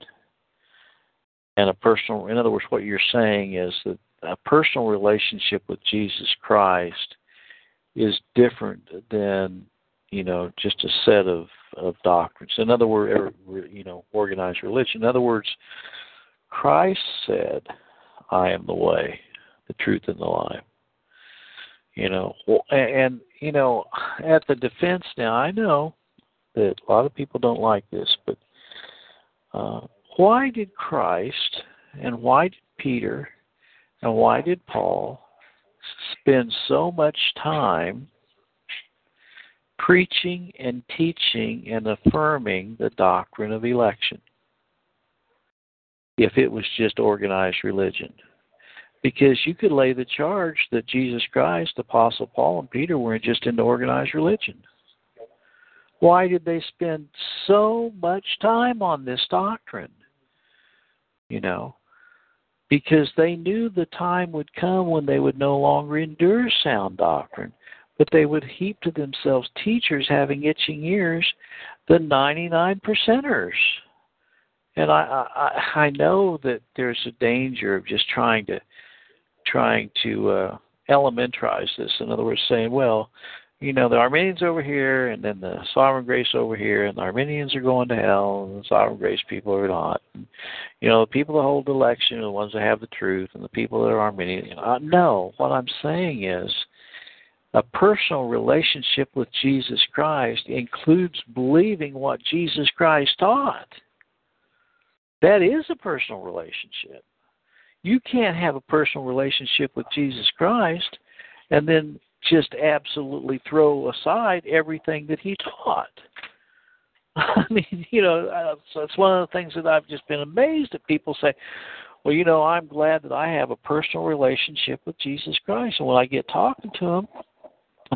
S3: and a personal. In other words, what you're saying is that a personal relationship with Jesus Christ is different than you know just a set of of doctrines. In other words, you know, organized religion. In other words, Christ said, "I am the way, the truth, and the life." You know, and you know, at the defense now, I know that a lot of people don't like this, but uh, why did Christ and why did Peter and why did Paul spend so much time preaching and teaching and affirming the doctrine of election if it was just organized religion. Because you could lay the charge that Jesus Christ, Apostle Paul, and Peter were just into organized religion. Why did they spend so much time on this doctrine? You know, because they knew the time would come when they would no longer endure sound doctrine but they would heap to themselves teachers having itching ears, the 99 percenters. And I, I I know that there's a danger of just trying to trying to uh, elementarize this. In other words, saying, well, you know, the Arminians over here, and then the Sovereign Grace over here, and the Arminians are going to hell, and the Sovereign Grace people are not. And, you know, the people that hold the election are the ones that have the truth, and the people that are Arminian. You know, uh, no, what I'm saying is a personal relationship with Jesus Christ includes believing what Jesus Christ taught. That is a personal relationship. You can't have a personal relationship with Jesus Christ and then just absolutely throw aside everything that he taught. I mean, you know, it's one of the things that I've just been amazed at. People say, well, you know, I'm glad that I have a personal relationship with Jesus Christ. And when I get talking to him,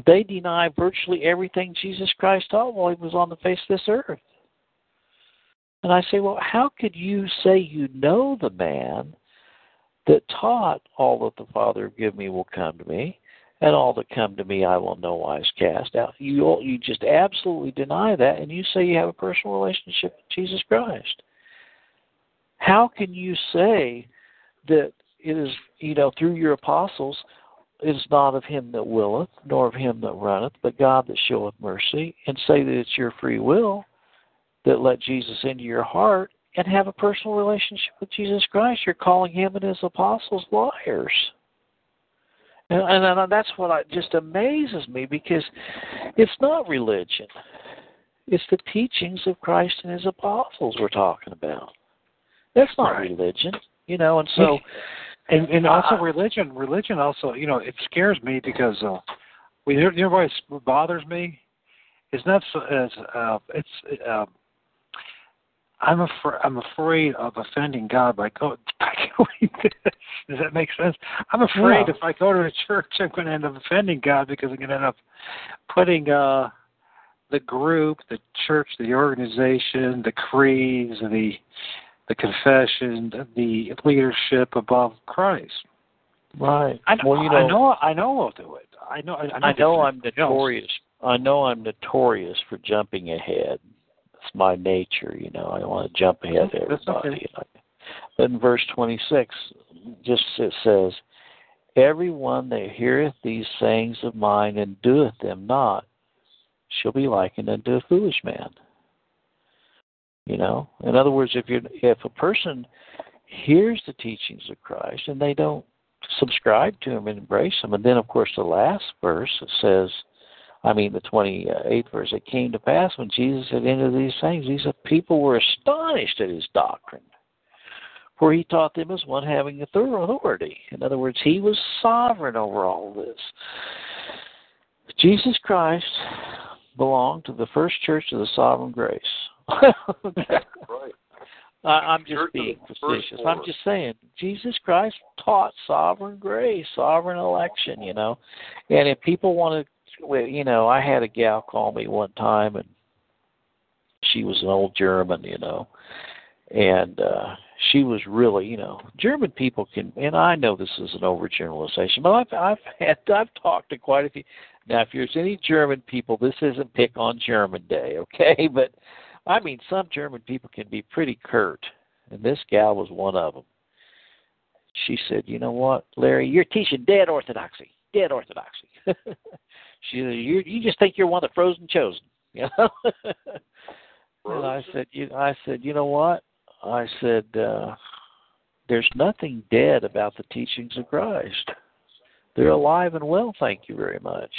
S3: they deny virtually everything Jesus Christ taught while he was on the face of this earth. And I say, well, how could you say you know the man that taught all that the Father give me will come to me, and all that come to me I will no wise cast out? You you just absolutely deny that, and you say you have a personal relationship with Jesus Christ. How can you say that it is you know through your apostles is not of him that willeth, nor of him that runneth, but God that showeth mercy, and say that it's your free will that let Jesus into your heart and have a personal relationship with Jesus Christ. You're calling him and his apostles liars. And, and that's what I, just amazes me because it's not religion. It's the teachings of Christ and his apostles we're talking about. That's not
S2: Right.
S3: religion, you know, and so
S2: and and also religion religion also you know it scares me because uh we you know what bothers me it's not so as uh it's uh i'm afraid i'm afraid of offending god by go by doing this does that make sense i'm afraid
S3: Yeah.
S2: if i go to a church i'm going to end up offending god because i'm going to end up putting uh the group the church the organization the creeds the the confession, the leadership above Christ.
S3: right.
S2: I know,
S3: well, you know,
S2: I know, I know I'll do it. I know, I know,
S3: I know I'm
S2: different else.
S3: notorious. I know I'm notorious for jumping ahead. My nature, you know. I want to jump ahead of everybody. But in verse 26, just it says, "Everyone that heareth these sayings of mine and doeth them not, shall be likened unto a foolish man." You know, in other words, if you if a person hears the teachings of Christ and they don't subscribe to them and embrace them, and then of course the last verse says, I mean the twenty eighth verse, it came to pass when Jesus had ended these things, these people were astonished at his doctrine. For he taught them as one having authority. In other words, he was sovereign over all this. Jesus Christ belonged to the first church of the sovereign grace.
S4: Right.
S3: I, I'm just being facetious. I'm just saying, Jesus Christ taught sovereign grace, sovereign election. You know, and if people want to, you know, I had a gal call me one time, and she was an old German, you know, and uh she was really, you know, German people can, and I know this is an overgeneralization, but I've I've had I've talked to quite a few. Now, if there's any German people, this isn't pick on German day, okay? But I mean, some German people can be pretty curt, and this gal was one of them. She said, "You know what, Larry? You're teaching dead orthodoxy, dead orthodoxy." she said, "You you just think you're one of the frozen chosen." You know. and I said, "You," I said, "You know what?" I said, uh, "There's nothing dead about the teachings of Christ. They're alive and well. Thank you very much."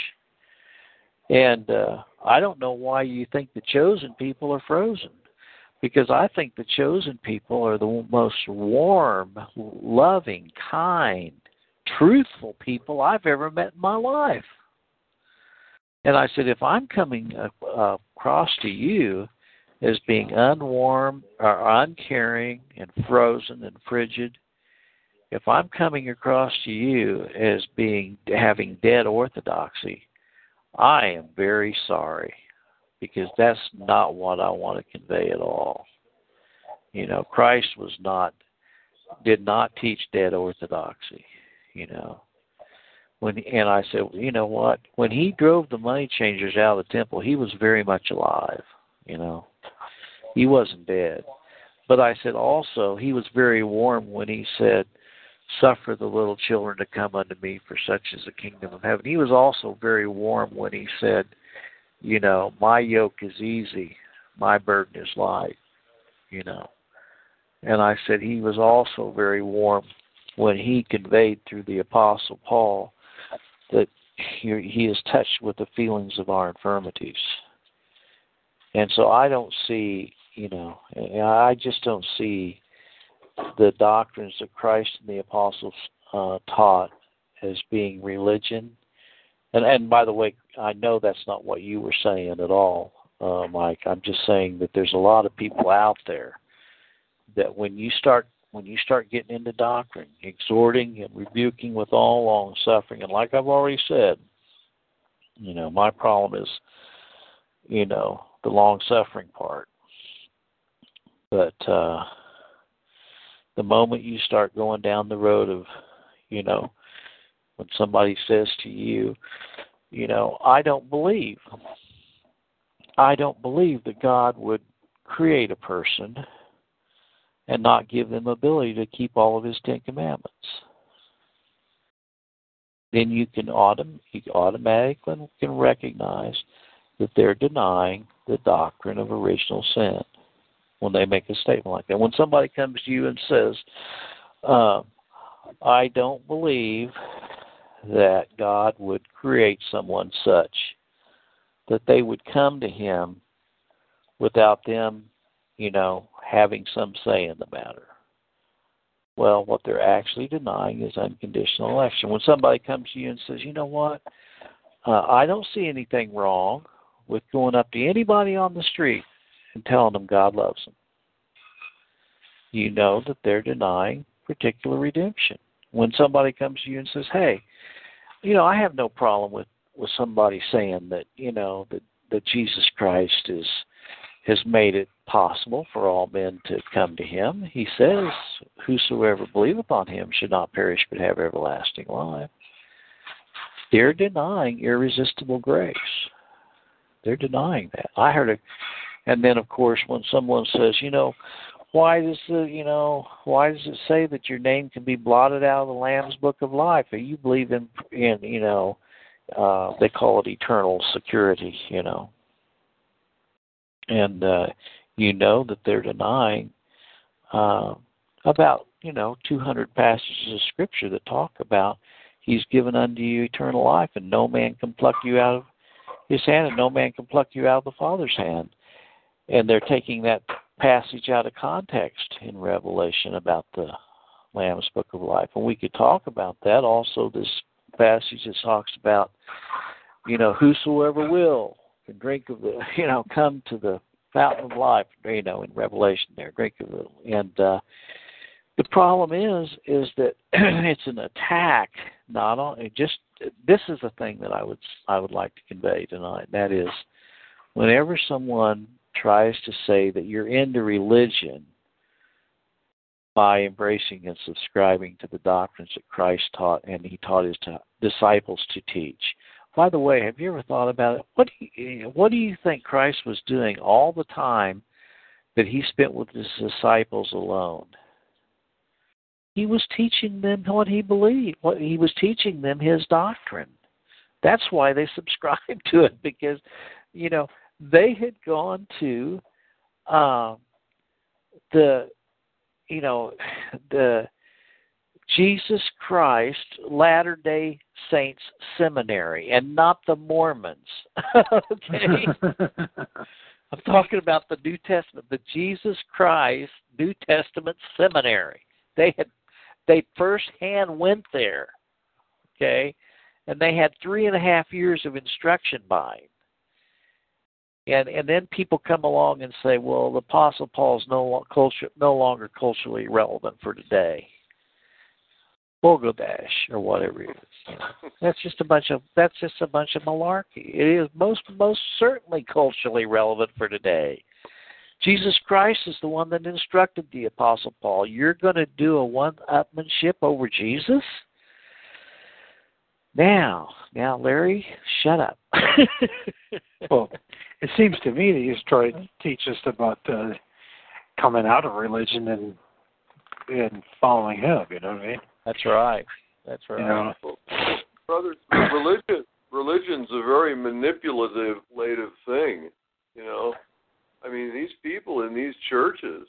S3: And uh, I don't know why you think the chosen people are frozen, because I think the chosen people are the most warm, loving, kind, truthful people I've ever met in my life. And I said, if I'm coming across to you as being unwarm or uncaring and frozen and frigid, if I'm coming across to you as being having dead orthodoxy, I am very sorry because that's not what I want to convey at all. You know, Christ was not did not teach dead orthodoxy, you know. When and I said, you know what? When he drove the money changers out of the temple, he was very much alive, you know. He wasn't dead. But I said also he was very warm when he said, Suffer the little children to come unto me, for such is the kingdom of heaven. He was also very warm when he said, You know, my yoke is easy, my burden is light, you know. And I said he was also very warm when he conveyed through the Apostle Paul that he, is touched with the feelings of our infirmities. And so I don't see, you know, I just don't see the doctrines that Christ and the apostles uh, taught as being religion. And and by the way, I know that's not what you were saying at all, uh, Mike. I'm just saying that there's a lot of people out there that when you start when you start getting into doctrine, exhorting and rebuking with all long suffering, and like I've already said, you know, my problem is, you know, the long suffering part. But uh the moment you start going down the road of, you know, when somebody says to you, you know, I don't believe, I don't believe that God would create a person and not give them ability to keep all of His Ten Commandments. Then you can autom- you automatically can recognize that they're denying the doctrine of original sin when they make a statement like that. When somebody comes to you and says, uh, I don't believe that God would create someone such that they would come to Him without them, you know, having some say in the matter. Well, what they're actually denying is unconditional election. When somebody comes to you and says, you know what, uh, I don't see anything wrong with going up to anybody on the street and telling them God loves them. You know that they're denying particular redemption. When somebody comes to you and says, "Hey, you know, I have no problem with with somebody saying that, you know, that that Jesus Christ is has made it possible for all men to come to him. He says, Whosoever believeth upon him should not perish but have everlasting life. They're denying irresistible grace. They're denying that. I heard a and then of course when someone says, you know, why does the you know why does it say that your name can be blotted out of the Lamb's book of life? Or you believe in in you know uh they call it eternal security, you know. And uh you know that they're denying uh about, you know, two hundred passages of scripture that talk about he's given unto you eternal life and no man can pluck you out of his hand and no man can pluck you out of the Father's hand. And they're taking that passage out of context in Revelation about the Lamb's Book of Life. And we could talk about that. Also, this passage that talks about you know, whosoever will can drink of the, you know, come to the fountain of life, you know, in Revelation there, drink of it. And uh, the problem is, is that it's an attack, not on just. This is the thing that I would I would like to convey tonight. That is, whenever someone tries to say that you're into religion by embracing and subscribing to the doctrines that Christ taught and he taught his disciples to teach. By the way, have you ever thought about it? What do you, what do you think Christ was doing all the time that he spent with his disciples alone? He was teaching them what he believed. What he was teaching them his doctrine. That's why they subscribed to it because, you know, they had gone to uh, the, you know, the Jesus Christ Latter Day Saints Seminary and not the Mormons. okay. I'm talking about the New Testament, the Jesus Christ New Testament Seminary. They had they firsthand went there, okay, and they had three and a half years of instruction by him. And and then people come along and say, well, the Apostle Paul is no culture no longer culturally relevant for today. Bogodash or whatever it is. That's just a bunch of that's just a bunch of malarkey. It is most most certainly culturally relevant for today. Jesus Christ is the one that instructed the Apostle Paul. You're going to do a one-upmanship over Jesus? Now, now, Larry, shut up.
S2: well, it seems to me that he's trying to teach us about uh, coming out of religion and and following him. You know what I mean?
S3: That's right. That's right. You know?
S4: Brother, religion religion's a very manipulative, lative thing. You know, I mean, these people in these churches,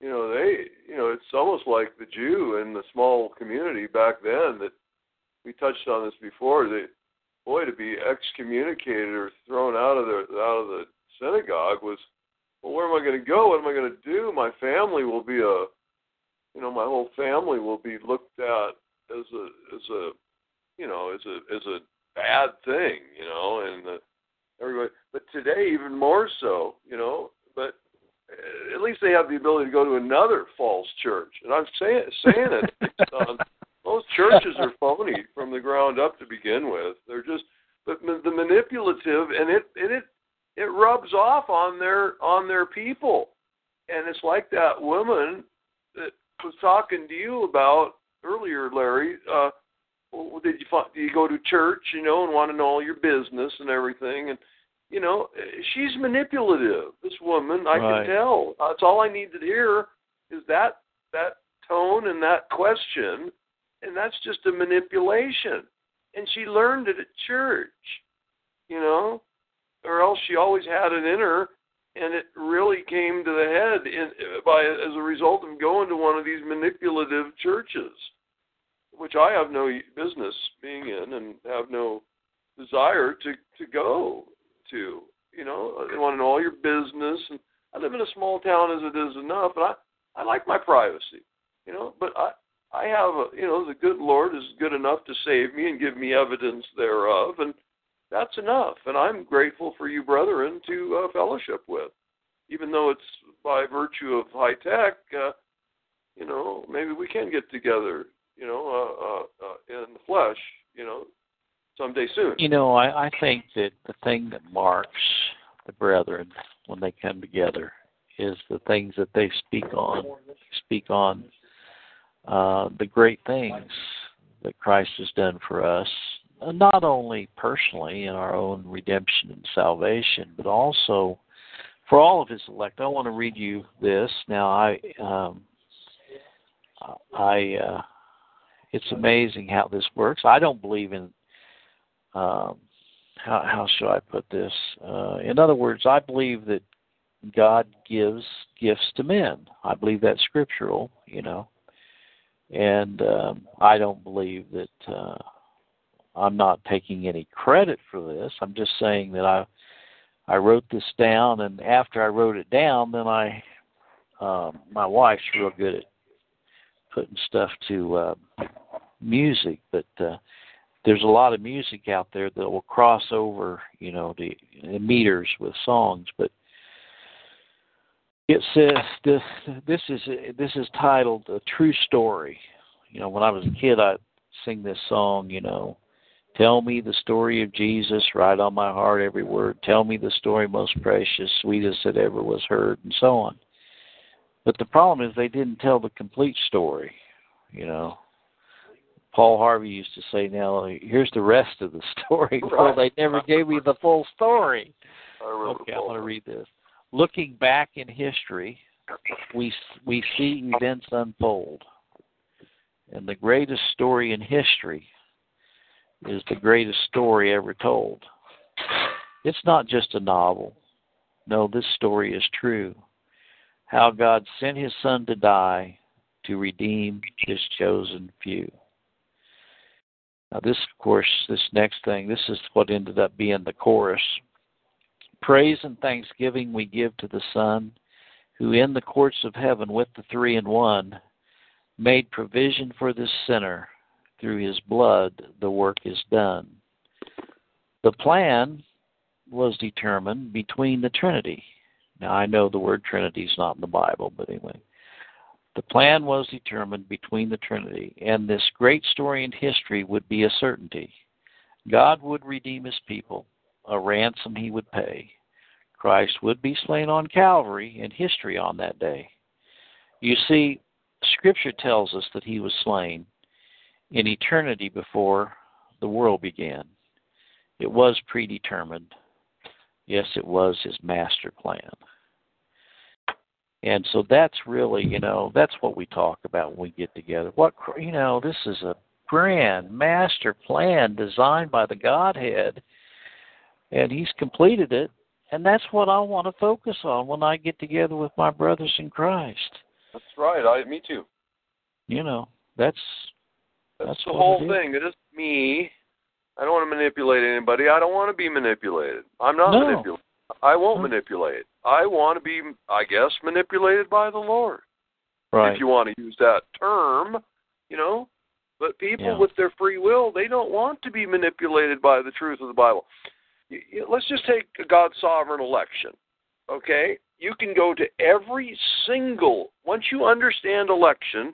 S4: you know, they, you know, it's almost like the Jew in the small community back then that we touched on this before. That boy, to be excommunicated or thrown out of the out of the synagogue was, well, where am I going to go? What am I going to do? My family will be a, you know, my whole family will be looked at as a as a, you know, as a as a bad thing, you know, and the everybody. But today, even more so, you know. But at least they have the ability to go to another false church. And I'm saying saying it. um, most churches are phony from the ground up to begin with. They're just but the manipulative, and it and it it rubs off on their on their people. And it's like that woman that was talking to you about earlier, Larry. Uh, well, did you do you go to church, you know, and want to know all your business and everything? And you know, she's manipulative. This woman, I right. can tell. That's all I need to hear is that that tone and that question, and that's just a manipulation. And she learned it at church, you know, or else she always had it in her, and it really came to the head in, by as a result of going to one of these manipulative churches, which I have no business being in and have no desire to to go to. You know, they want to know all your business. And I live in a small town as it is enough, and I I like my privacy. You know, but I I have a you know the good Lord is good enough to save me and give me evidence thereof, and that's enough. And I'm grateful for you, brethren, to uh, fellowship with, even though it's by virtue of high tech. Uh, you know, maybe we can get together. You know, uh, uh, uh, in the flesh. You know, someday soon.
S3: You know, I, I think that the thing that marks the brethren when they come together is the things that they speak on. Speak on uh, the great things that Christ has done for us, not only personally in our own redemption and salvation, but also for all of His elect. I want to read you this. Now, I, um, I, uh, it's amazing how this works. I don't believe in um, how how should I put this? Uh, in other words, I believe that God gives gifts to men. I believe that's scriptural, you know, and um, I don't believe that uh, I'm not taking any credit for this. I'm just saying that I I wrote this down, and after I wrote it down, then I um, my wife's real good at putting stuff to uh, music, but uh, there's a lot of music out there that will cross over, you know, the, the meters with songs, but it says this this is this is titled a true story. You know, when I was a kid, I sing this song. You know, tell me the story of Jesus, right on my heart, every word. Tell me the story most precious, sweetest that ever was heard, and so on. But the problem is they didn't tell the complete story. You know, Paul Harvey used to say, "Now here's the rest of the story." Well, they never gave me the full story. Okay, I want to read this. Looking back in history, we we see events unfold, and the greatest story in history is the greatest story ever told. It's not just a novel. No, this story is true. How God sent His Son to die to redeem His chosen few. Now, this, of course, this next thing, this is what ended up being the chorus. Praise and thanksgiving we give to the Son, who in the courts of heaven with the three in one made provision for this sinner. Through his blood, the work is done. The plan was determined between the Trinity. Now, I know the word Trinity is not in the Bible, but anyway. The plan was determined between the Trinity, and this great story in history would be a certainty. God would redeem his people, a ransom he would pay. Christ would be slain on Calvary in history on that day. You see, Scripture tells us that he was slain in eternity before the world began. It was predetermined. Yes, it was his master plan. And so that's really, you know, that's what we talk about when we get together. What, you know, this is a grand master plan designed by the Godhead, and he's completed it. And that's what I want to focus on when I get together with my brothers in Christ.
S4: That's right. I, me too.
S3: You know, that's
S4: That's,
S3: That's
S4: the whole thing. It is me. I don't want to manipulate anybody. I don't want to be manipulated. I'm not
S3: No.
S4: manipulated. I won't
S3: No.
S4: manipulate. I want to be, I guess, manipulated by the Lord.
S3: right.
S4: If you want to use that term, you know. But people
S3: Yeah.
S4: with their free will, they don't want to be manipulated by the truth of the Bible. Let's just take a God's sovereign election. Okay? You can go to every single, once you understand election,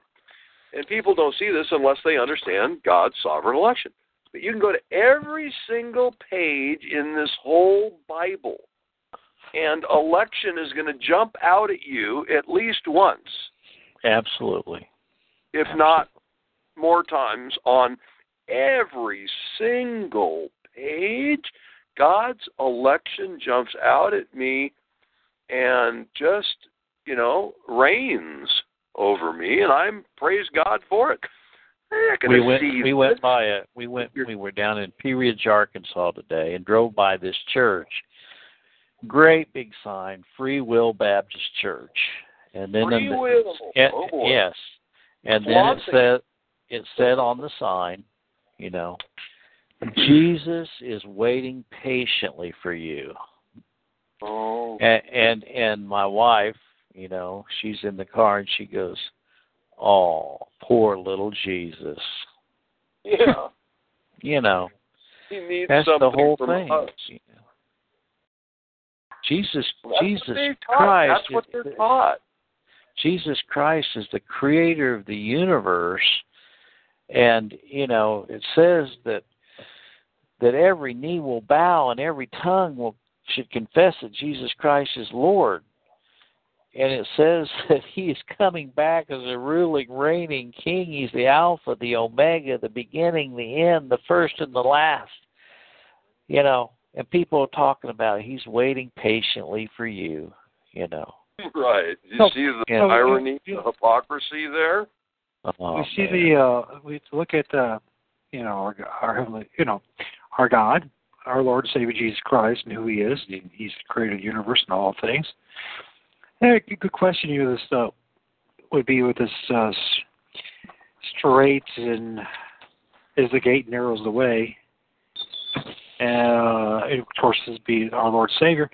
S4: and people don't see this unless they understand God's sovereign election. But you can go to every single page in this whole Bible, and election is going to jump out at you at least once
S3: Absolutely.
S4: if not more times on every single page god's election jumps out at me and just you know reigns over me and i'm praise god for it
S3: We went we
S4: this.
S3: went by it. We went we were down in Pea Ridge, Arkansas today and drove by this church. Great big sign, Free Will Baptist Church. And then
S4: Free
S3: the,
S4: will.
S3: Yeah,
S4: Oh,
S3: yes. And then it said it said on the sign, you know, Jesus is waiting patiently for you.
S4: oh
S3: And and and my wife, you know, she's in the car and she goes, "Oh, poor little Jesus."
S4: yeah
S3: You know,
S4: he needs
S3: that's
S4: something
S3: the whole
S4: from
S3: thing.
S4: us.
S3: you know. Jesus
S4: That's
S3: Jesus. Christ
S4: that's what
S3: is-
S4: they're taught
S3: Jesus Christ is the creator of the universe and you know it says that that every knee will bow and every tongue will should confess that Jesus Christ is Lord and it says that he is coming back as a ruling reigning king he's the alpha the omega the beginning the end the first and the last you know and people are talking about it. he's waiting patiently for you you know
S4: right you
S2: No,
S4: see the
S3: yeah.
S4: irony the hypocrisy there
S3: Oh,
S2: we see
S3: man.
S2: the uh we look at uh you know our, our heavenly you know our God, our Lord and Savior Jesus Christ and who He is. He, he's created the universe and all things. A good question you this uh, would be with this uh, strait and is the gate narrows the way. Uh, and of course, this be our Lord Savior.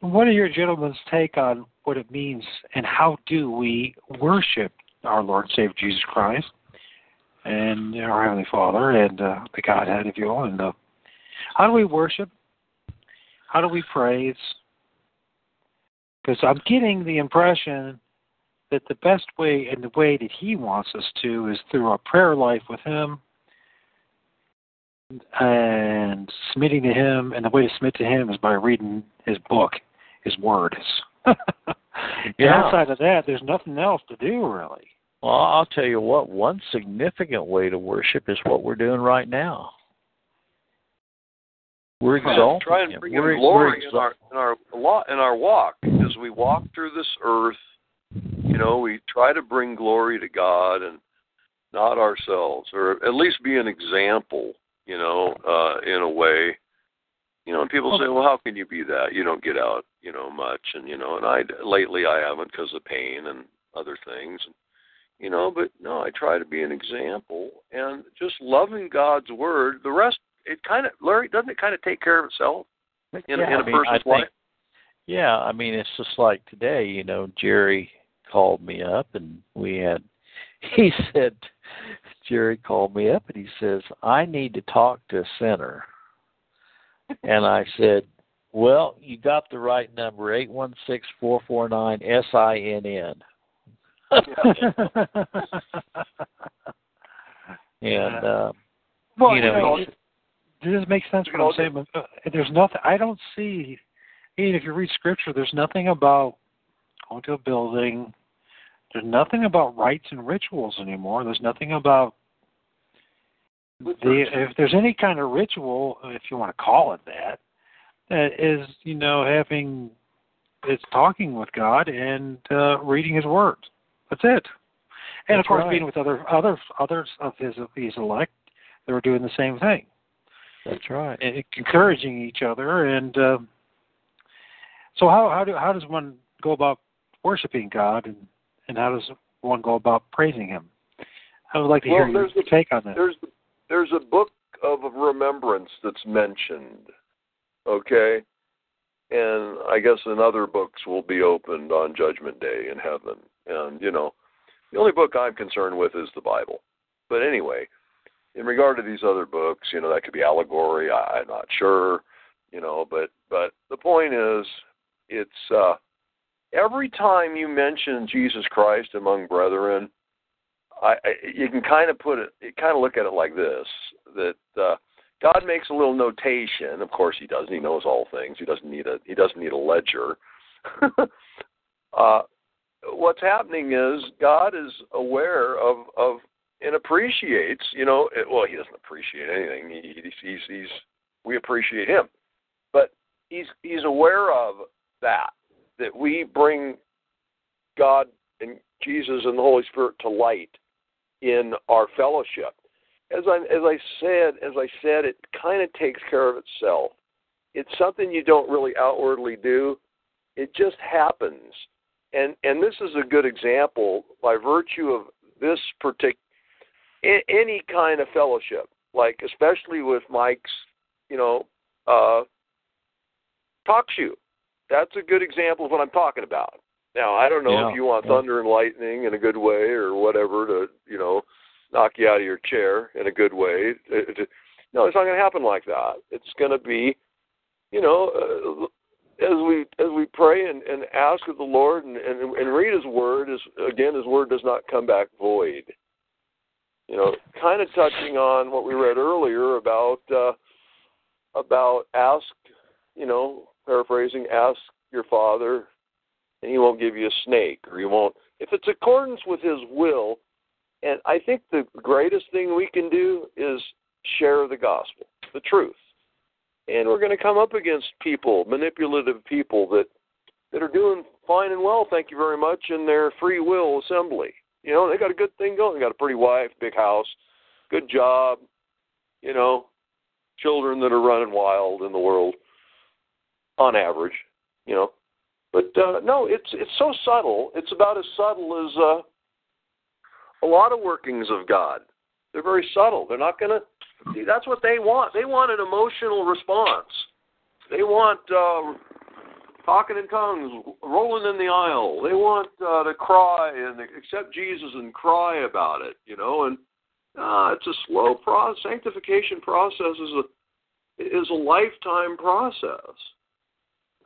S2: What are your gentlemen's take on what it means and how do we worship our Lord Savior Jesus Christ? and our Heavenly Father and uh, the Godhead, if you will. And uh, how do we worship? How do we praise? Because I'm getting the impression that the best way and the way that He wants us to is through our prayer life with Him and submitting to Him. And the way to submit to Him is by reading His book, His Word. And outside of that, there's nothing else to do really.
S3: Well, I'll tell you what, one significant way to worship is what we're doing right now. We're exalting
S4: Try and
S3: him.
S4: bring
S3: we're,
S4: him glory
S3: we're
S4: in our in our in our walk as we walk through this earth. You know, we try to bring glory to God and not ourselves, or at least be an example. You know, uh, in a way. You know, and people say, "Well, how can you be that? You don't get out, you know, much." And you know, and I lately I haven't because of pain and other things. You know, but no, I try to be an example and just loving God's word. The rest, it kind of, Larry, doesn't it kind of take care of itself in,
S3: yeah,
S4: in a
S3: I mean, I
S4: person's
S3: think,
S4: life?
S3: Yeah, I mean, it's just like today, you know, Jerry called me up and we had, he said, Jerry called me up and he says, I need to talk to a sinner. And I said, well, you got the right number, eight one six four four nine S I N N. And uh,
S2: well,
S3: you know,
S2: it, does this make sense what I'm saying? But uh, there's nothing. I don't see. Even if you read scripture, there's nothing about going to a building. There's nothing about rites and rituals anymore. There's nothing about the if there's any kind of ritual, if you want to call it that, that is you know having it's talking with God and uh, reading His Word. That's it. And
S3: That's
S2: of course,
S3: right.
S2: being with other other others of His of His elect, they were doing the same thing,
S3: that's right.
S2: and encouraging each other. And uh, so, how how do how does one go about worshiping God, and and how does one go about praising Him? I would like to
S4: Well,
S2: hear your
S4: the-
S2: take on that.
S4: There's there's a book of remembrance that's mentioned, okay, and I guess in other books will be opened on Judgment Day in heaven. And you know, the only book I'm concerned with is the Bible. But anyway, in regard to these other books, you know, that could be allegory. I, I'm not sure, you know, but but the point is, it's uh, every time you mention Jesus Christ among brethren, I, I you can kind of put it, kind of look at it like this: that uh, God makes a little notation. Of course, He does. He knows all things. He doesn't need a He doesn't need a ledger. uh, what's happening is God is aware of of and appreciates. You know, it, well, He doesn't appreciate anything. He, he's, he's he's we appreciate Him, but He's He's aware of that that we bring God and Jesus and the Holy Spirit to light in our fellowship. As I as I said, as I said, it kind of takes care of itself. It's something you don't really outwardly do. It just happens. And and this is a good example by virtue of this particular any kind of fellowship, like especially with Mike's, you know, uh, TalkShoe. That's a good example of what I'm talking about. Now I don't know
S3: Yeah,
S4: if you want
S3: yeah.
S4: thunder and lightning in a good way or whatever to you know knock you out of your chair in a good way. No, it's not going to happen like that. It's going to be, you know, uh, as we as we pray and, and ask of the Lord and, and and read His Word. Is again, His Word does not come back void. You know, kind of touching on what we read earlier about uh, about ask, you know, paraphrasing, ask your Father, and He won't give you a snake, or He won't. If it's accordance with His will, and I think the greatest thing we can do is share the gospel, the truth. And we're going to come up against people, manipulative people that that are doing fine and well, thank you very much, in their free will assembly. You know, they got a good thing going. They got a pretty wife, big house, good job, you know, children that are running wild in the world on average, you know. But uh no, it's it's so subtle. It's about as subtle as uh a lot of workings of God. They're very subtle. They're not to see that's what they want. They want an emotional response. They want uh talking in tongues, rolling in the aisle. They want uh, to cry and accept Jesus and cry about it, you know. And Ah, it's a slow process. Sanctification process is a is a lifetime process.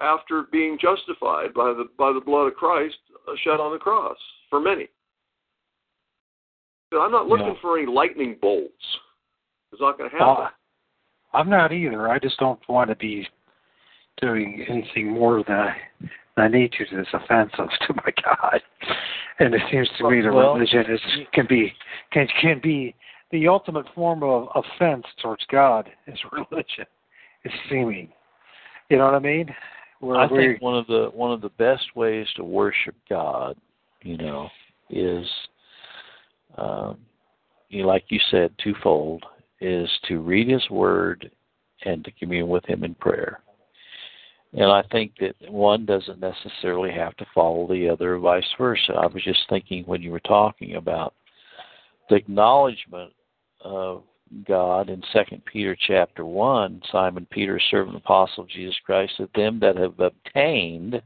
S4: After being justified by the by the blood of Christ uh, shed on the cross for many. But I'm not looking
S3: Yeah.
S4: for any lightning bolts. It's not going to happen.
S2: Well, I'm not either. I just don't want to be doing anything more than I, than I need to that's offensive to my God. And it seems to me that
S3: Well-
S2: religion is can be can can be the ultimate form of offense towards God is religion. It's seeming. You know what I mean? Where
S3: I think one of the one of the best ways to worship God, you know, is um, you know, like you said, twofold is to read His Word and to commune with Him in prayer. And I think that one doesn't necessarily have to follow the other, or vice versa. I was just thinking when you were talking about the acknowledgement of God in Second Peter chapter one, Simon Peter, servant apostle of Jesus Christ, that them that have obtained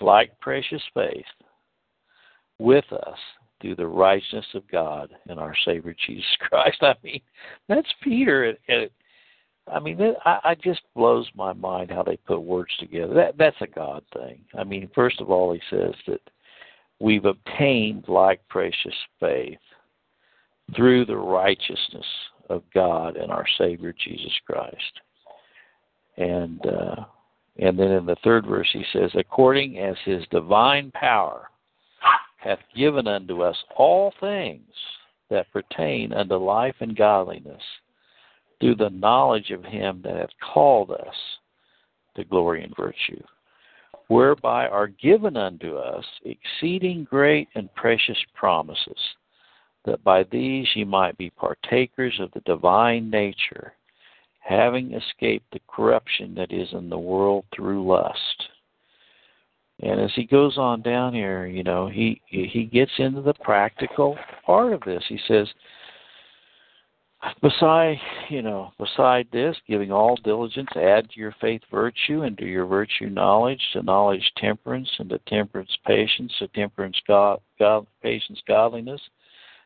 S3: like precious faith with us through the righteousness of God and our Savior Jesus Christ. I mean, that's Peter. I mean, that, I, I just blows my mind how they put words together. That that's a God thing. I mean, first of all, he says that we've obtained like precious faith through the righteousness of God and our Savior Jesus Christ. And uh, and then in the third verse he says, according as his divine power hath given unto us all things that pertain unto life and godliness through the knowledge of him that hath called us to glory and virtue, whereby are given unto us exceeding great and precious promises, that by these ye might be partakers of the divine nature, having escaped the corruption that is in the world through lust. And as he goes on down here, you know, he he gets into the practical part of this. He says, beside you know, beside this, giving all diligence, add to your faith virtue, and to your virtue knowledge, to knowledge temperance, and to temperance patience, to temperance God, God patience godliness,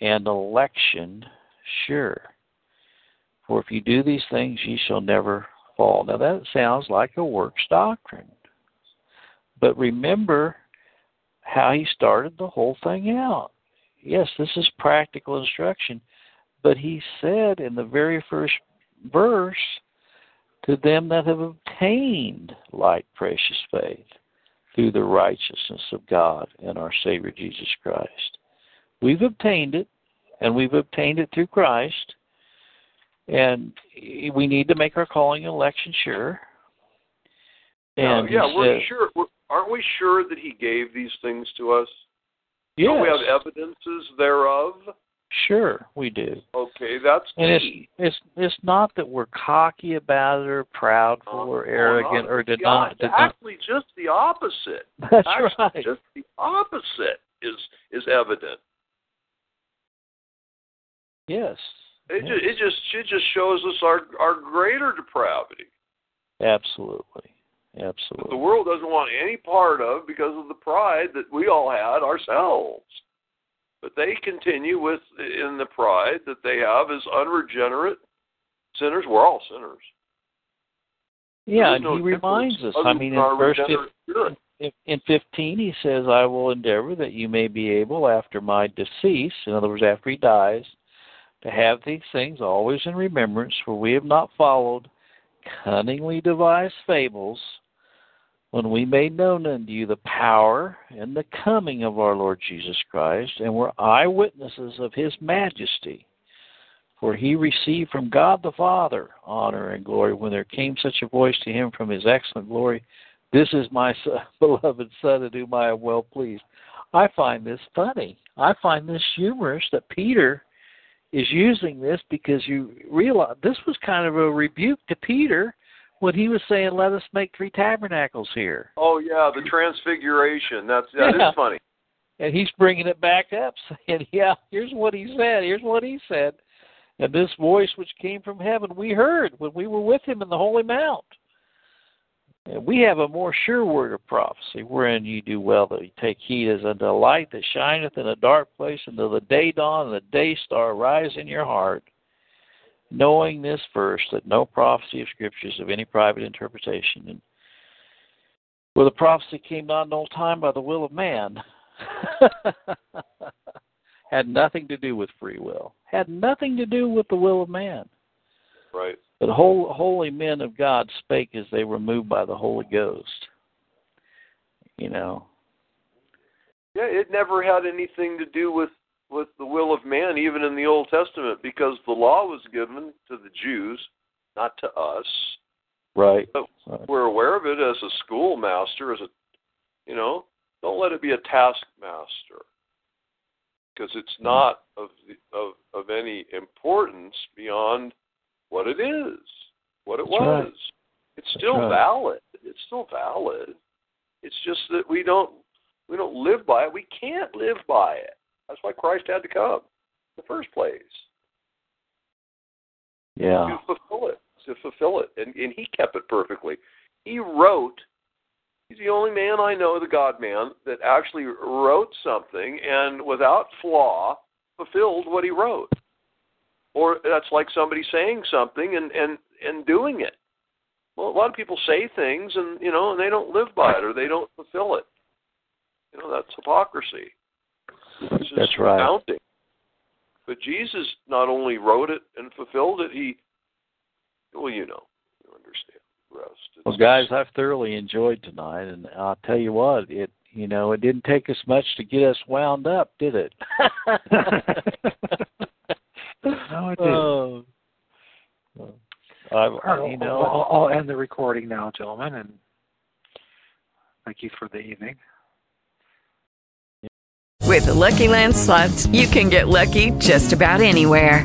S3: and election sure. For if you do these things, ye shall never fall. Now that sounds like a works doctrine. But remember how he started the whole thing out. Yes, this is practical instruction, but he said in the very first verse, to them that have obtained like precious faith through the righteousness of God and our Savior Jesus Christ. We've obtained it, and we've obtained it through Christ, and we need to make our calling and election sure. And
S4: yeah, we're sure. We're, aren't we sure that he gave these things to us?
S3: Yes,
S4: Don't we have evidences thereof?
S3: sure we do.
S4: Okay, that's
S3: And it's
S4: key.
S3: it's it's not that we're cocky about it or proudful oh, or
S4: Oh,
S3: arrogant
S4: no,
S3: or
S4: it's the
S3: deny.
S4: op-
S3: deny.
S4: Actually, just the opposite.
S3: That's
S4: Actually,
S3: right.
S4: Just the opposite is is evident.
S3: Yes.
S4: It,
S3: yes.
S4: ju- it just it just shows us our our greater depravity
S3: Absolutely.
S4: that the world doesn't want any part of because of the pride that we all had ourselves. But they continue with in the pride that they have as unregenerate sinners. We're all sinners.
S3: Yeah, and
S4: no
S3: he reminds us. I mean, in verse
S4: regenerate spirit.
S3: in, in 15, he says, I will endeavor that you may be able after my decease, in other words, after he dies, to have these things always in remembrance, for we have not followed cunningly devised fables when we made known unto you the power and the coming of our Lord Jesus Christ, and were eyewitnesses of his majesty. For he received from God the Father honor and glory when there came such a voice to him from his excellent glory, This is my son, beloved Son, in whom I am well pleased. I find this funny. I find this humorous that Peter is using this because you realize this was kind of a rebuke to Peter when he was saying, "Let us make three tabernacles here,"
S4: Oh yeah, the transfiguration. That's that is
S3: Yeah.
S4: funny.
S3: and he's bringing it back up, saying, "Yeah, here's what he said. Here's what he said." And this voice which came from heaven we heard when we were with him in the holy mount. We have a more sure word of prophecy, wherein ye do well that ye take heed as unto a light that shineth in a dark place until the day dawn and the day star rise in your heart, knowing this first, that no prophecy of Scripture is of any private interpretation. And well, the prophecy came not in old time by the will of man. Had nothing to do with free will. Had nothing to do with the will of man.
S4: Right.
S3: But holy men of God spake as they were moved by the Holy Ghost. You know.
S4: Yeah, it never had anything to do with with the will of man, even in the Old Testament, because the law was given to the Jews, not to us.
S3: Right.
S4: But we're aware of it as a schoolmaster, as a, you know, don't let it be a taskmaster, because it's mm-hmm. not of the, of of any importance beyond what it is, what it
S3: That's
S4: was.
S3: right.
S4: It's still
S3: right.
S4: valid. It's still valid. It's just that we don't we don't live by it. We can't live by it. That's why Christ had to come in the first place
S3: Yeah.
S4: to fulfill it, to fulfill it, and and he kept it perfectly. He wrote. He's the only man I know, the God Man, that actually wrote something and without flaw fulfilled what he wrote. Or that's like somebody saying something and and and doing it. Well, a lot of people say things and you know and they don't live by it or they don't fulfill it. You know that's hypocrisy. It's
S3: That's right.
S4: Counting. But Jesus not only wrote it and fulfilled it, he well, you know, you understand the rest. It's
S3: Well, guys, I've thoroughly enjoyed tonight, and I'll tell you what, it you know it didn't take us much to get us wound up, did it?
S2: No, it didn't. Oh.
S3: oh. I,
S2: All right,
S3: you
S2: I'll-
S3: know,
S2: I'll, I'll end the recording now, gentlemen, and thank you for the evening.
S5: With the Lucky Land slots, you can get lucky just about anywhere.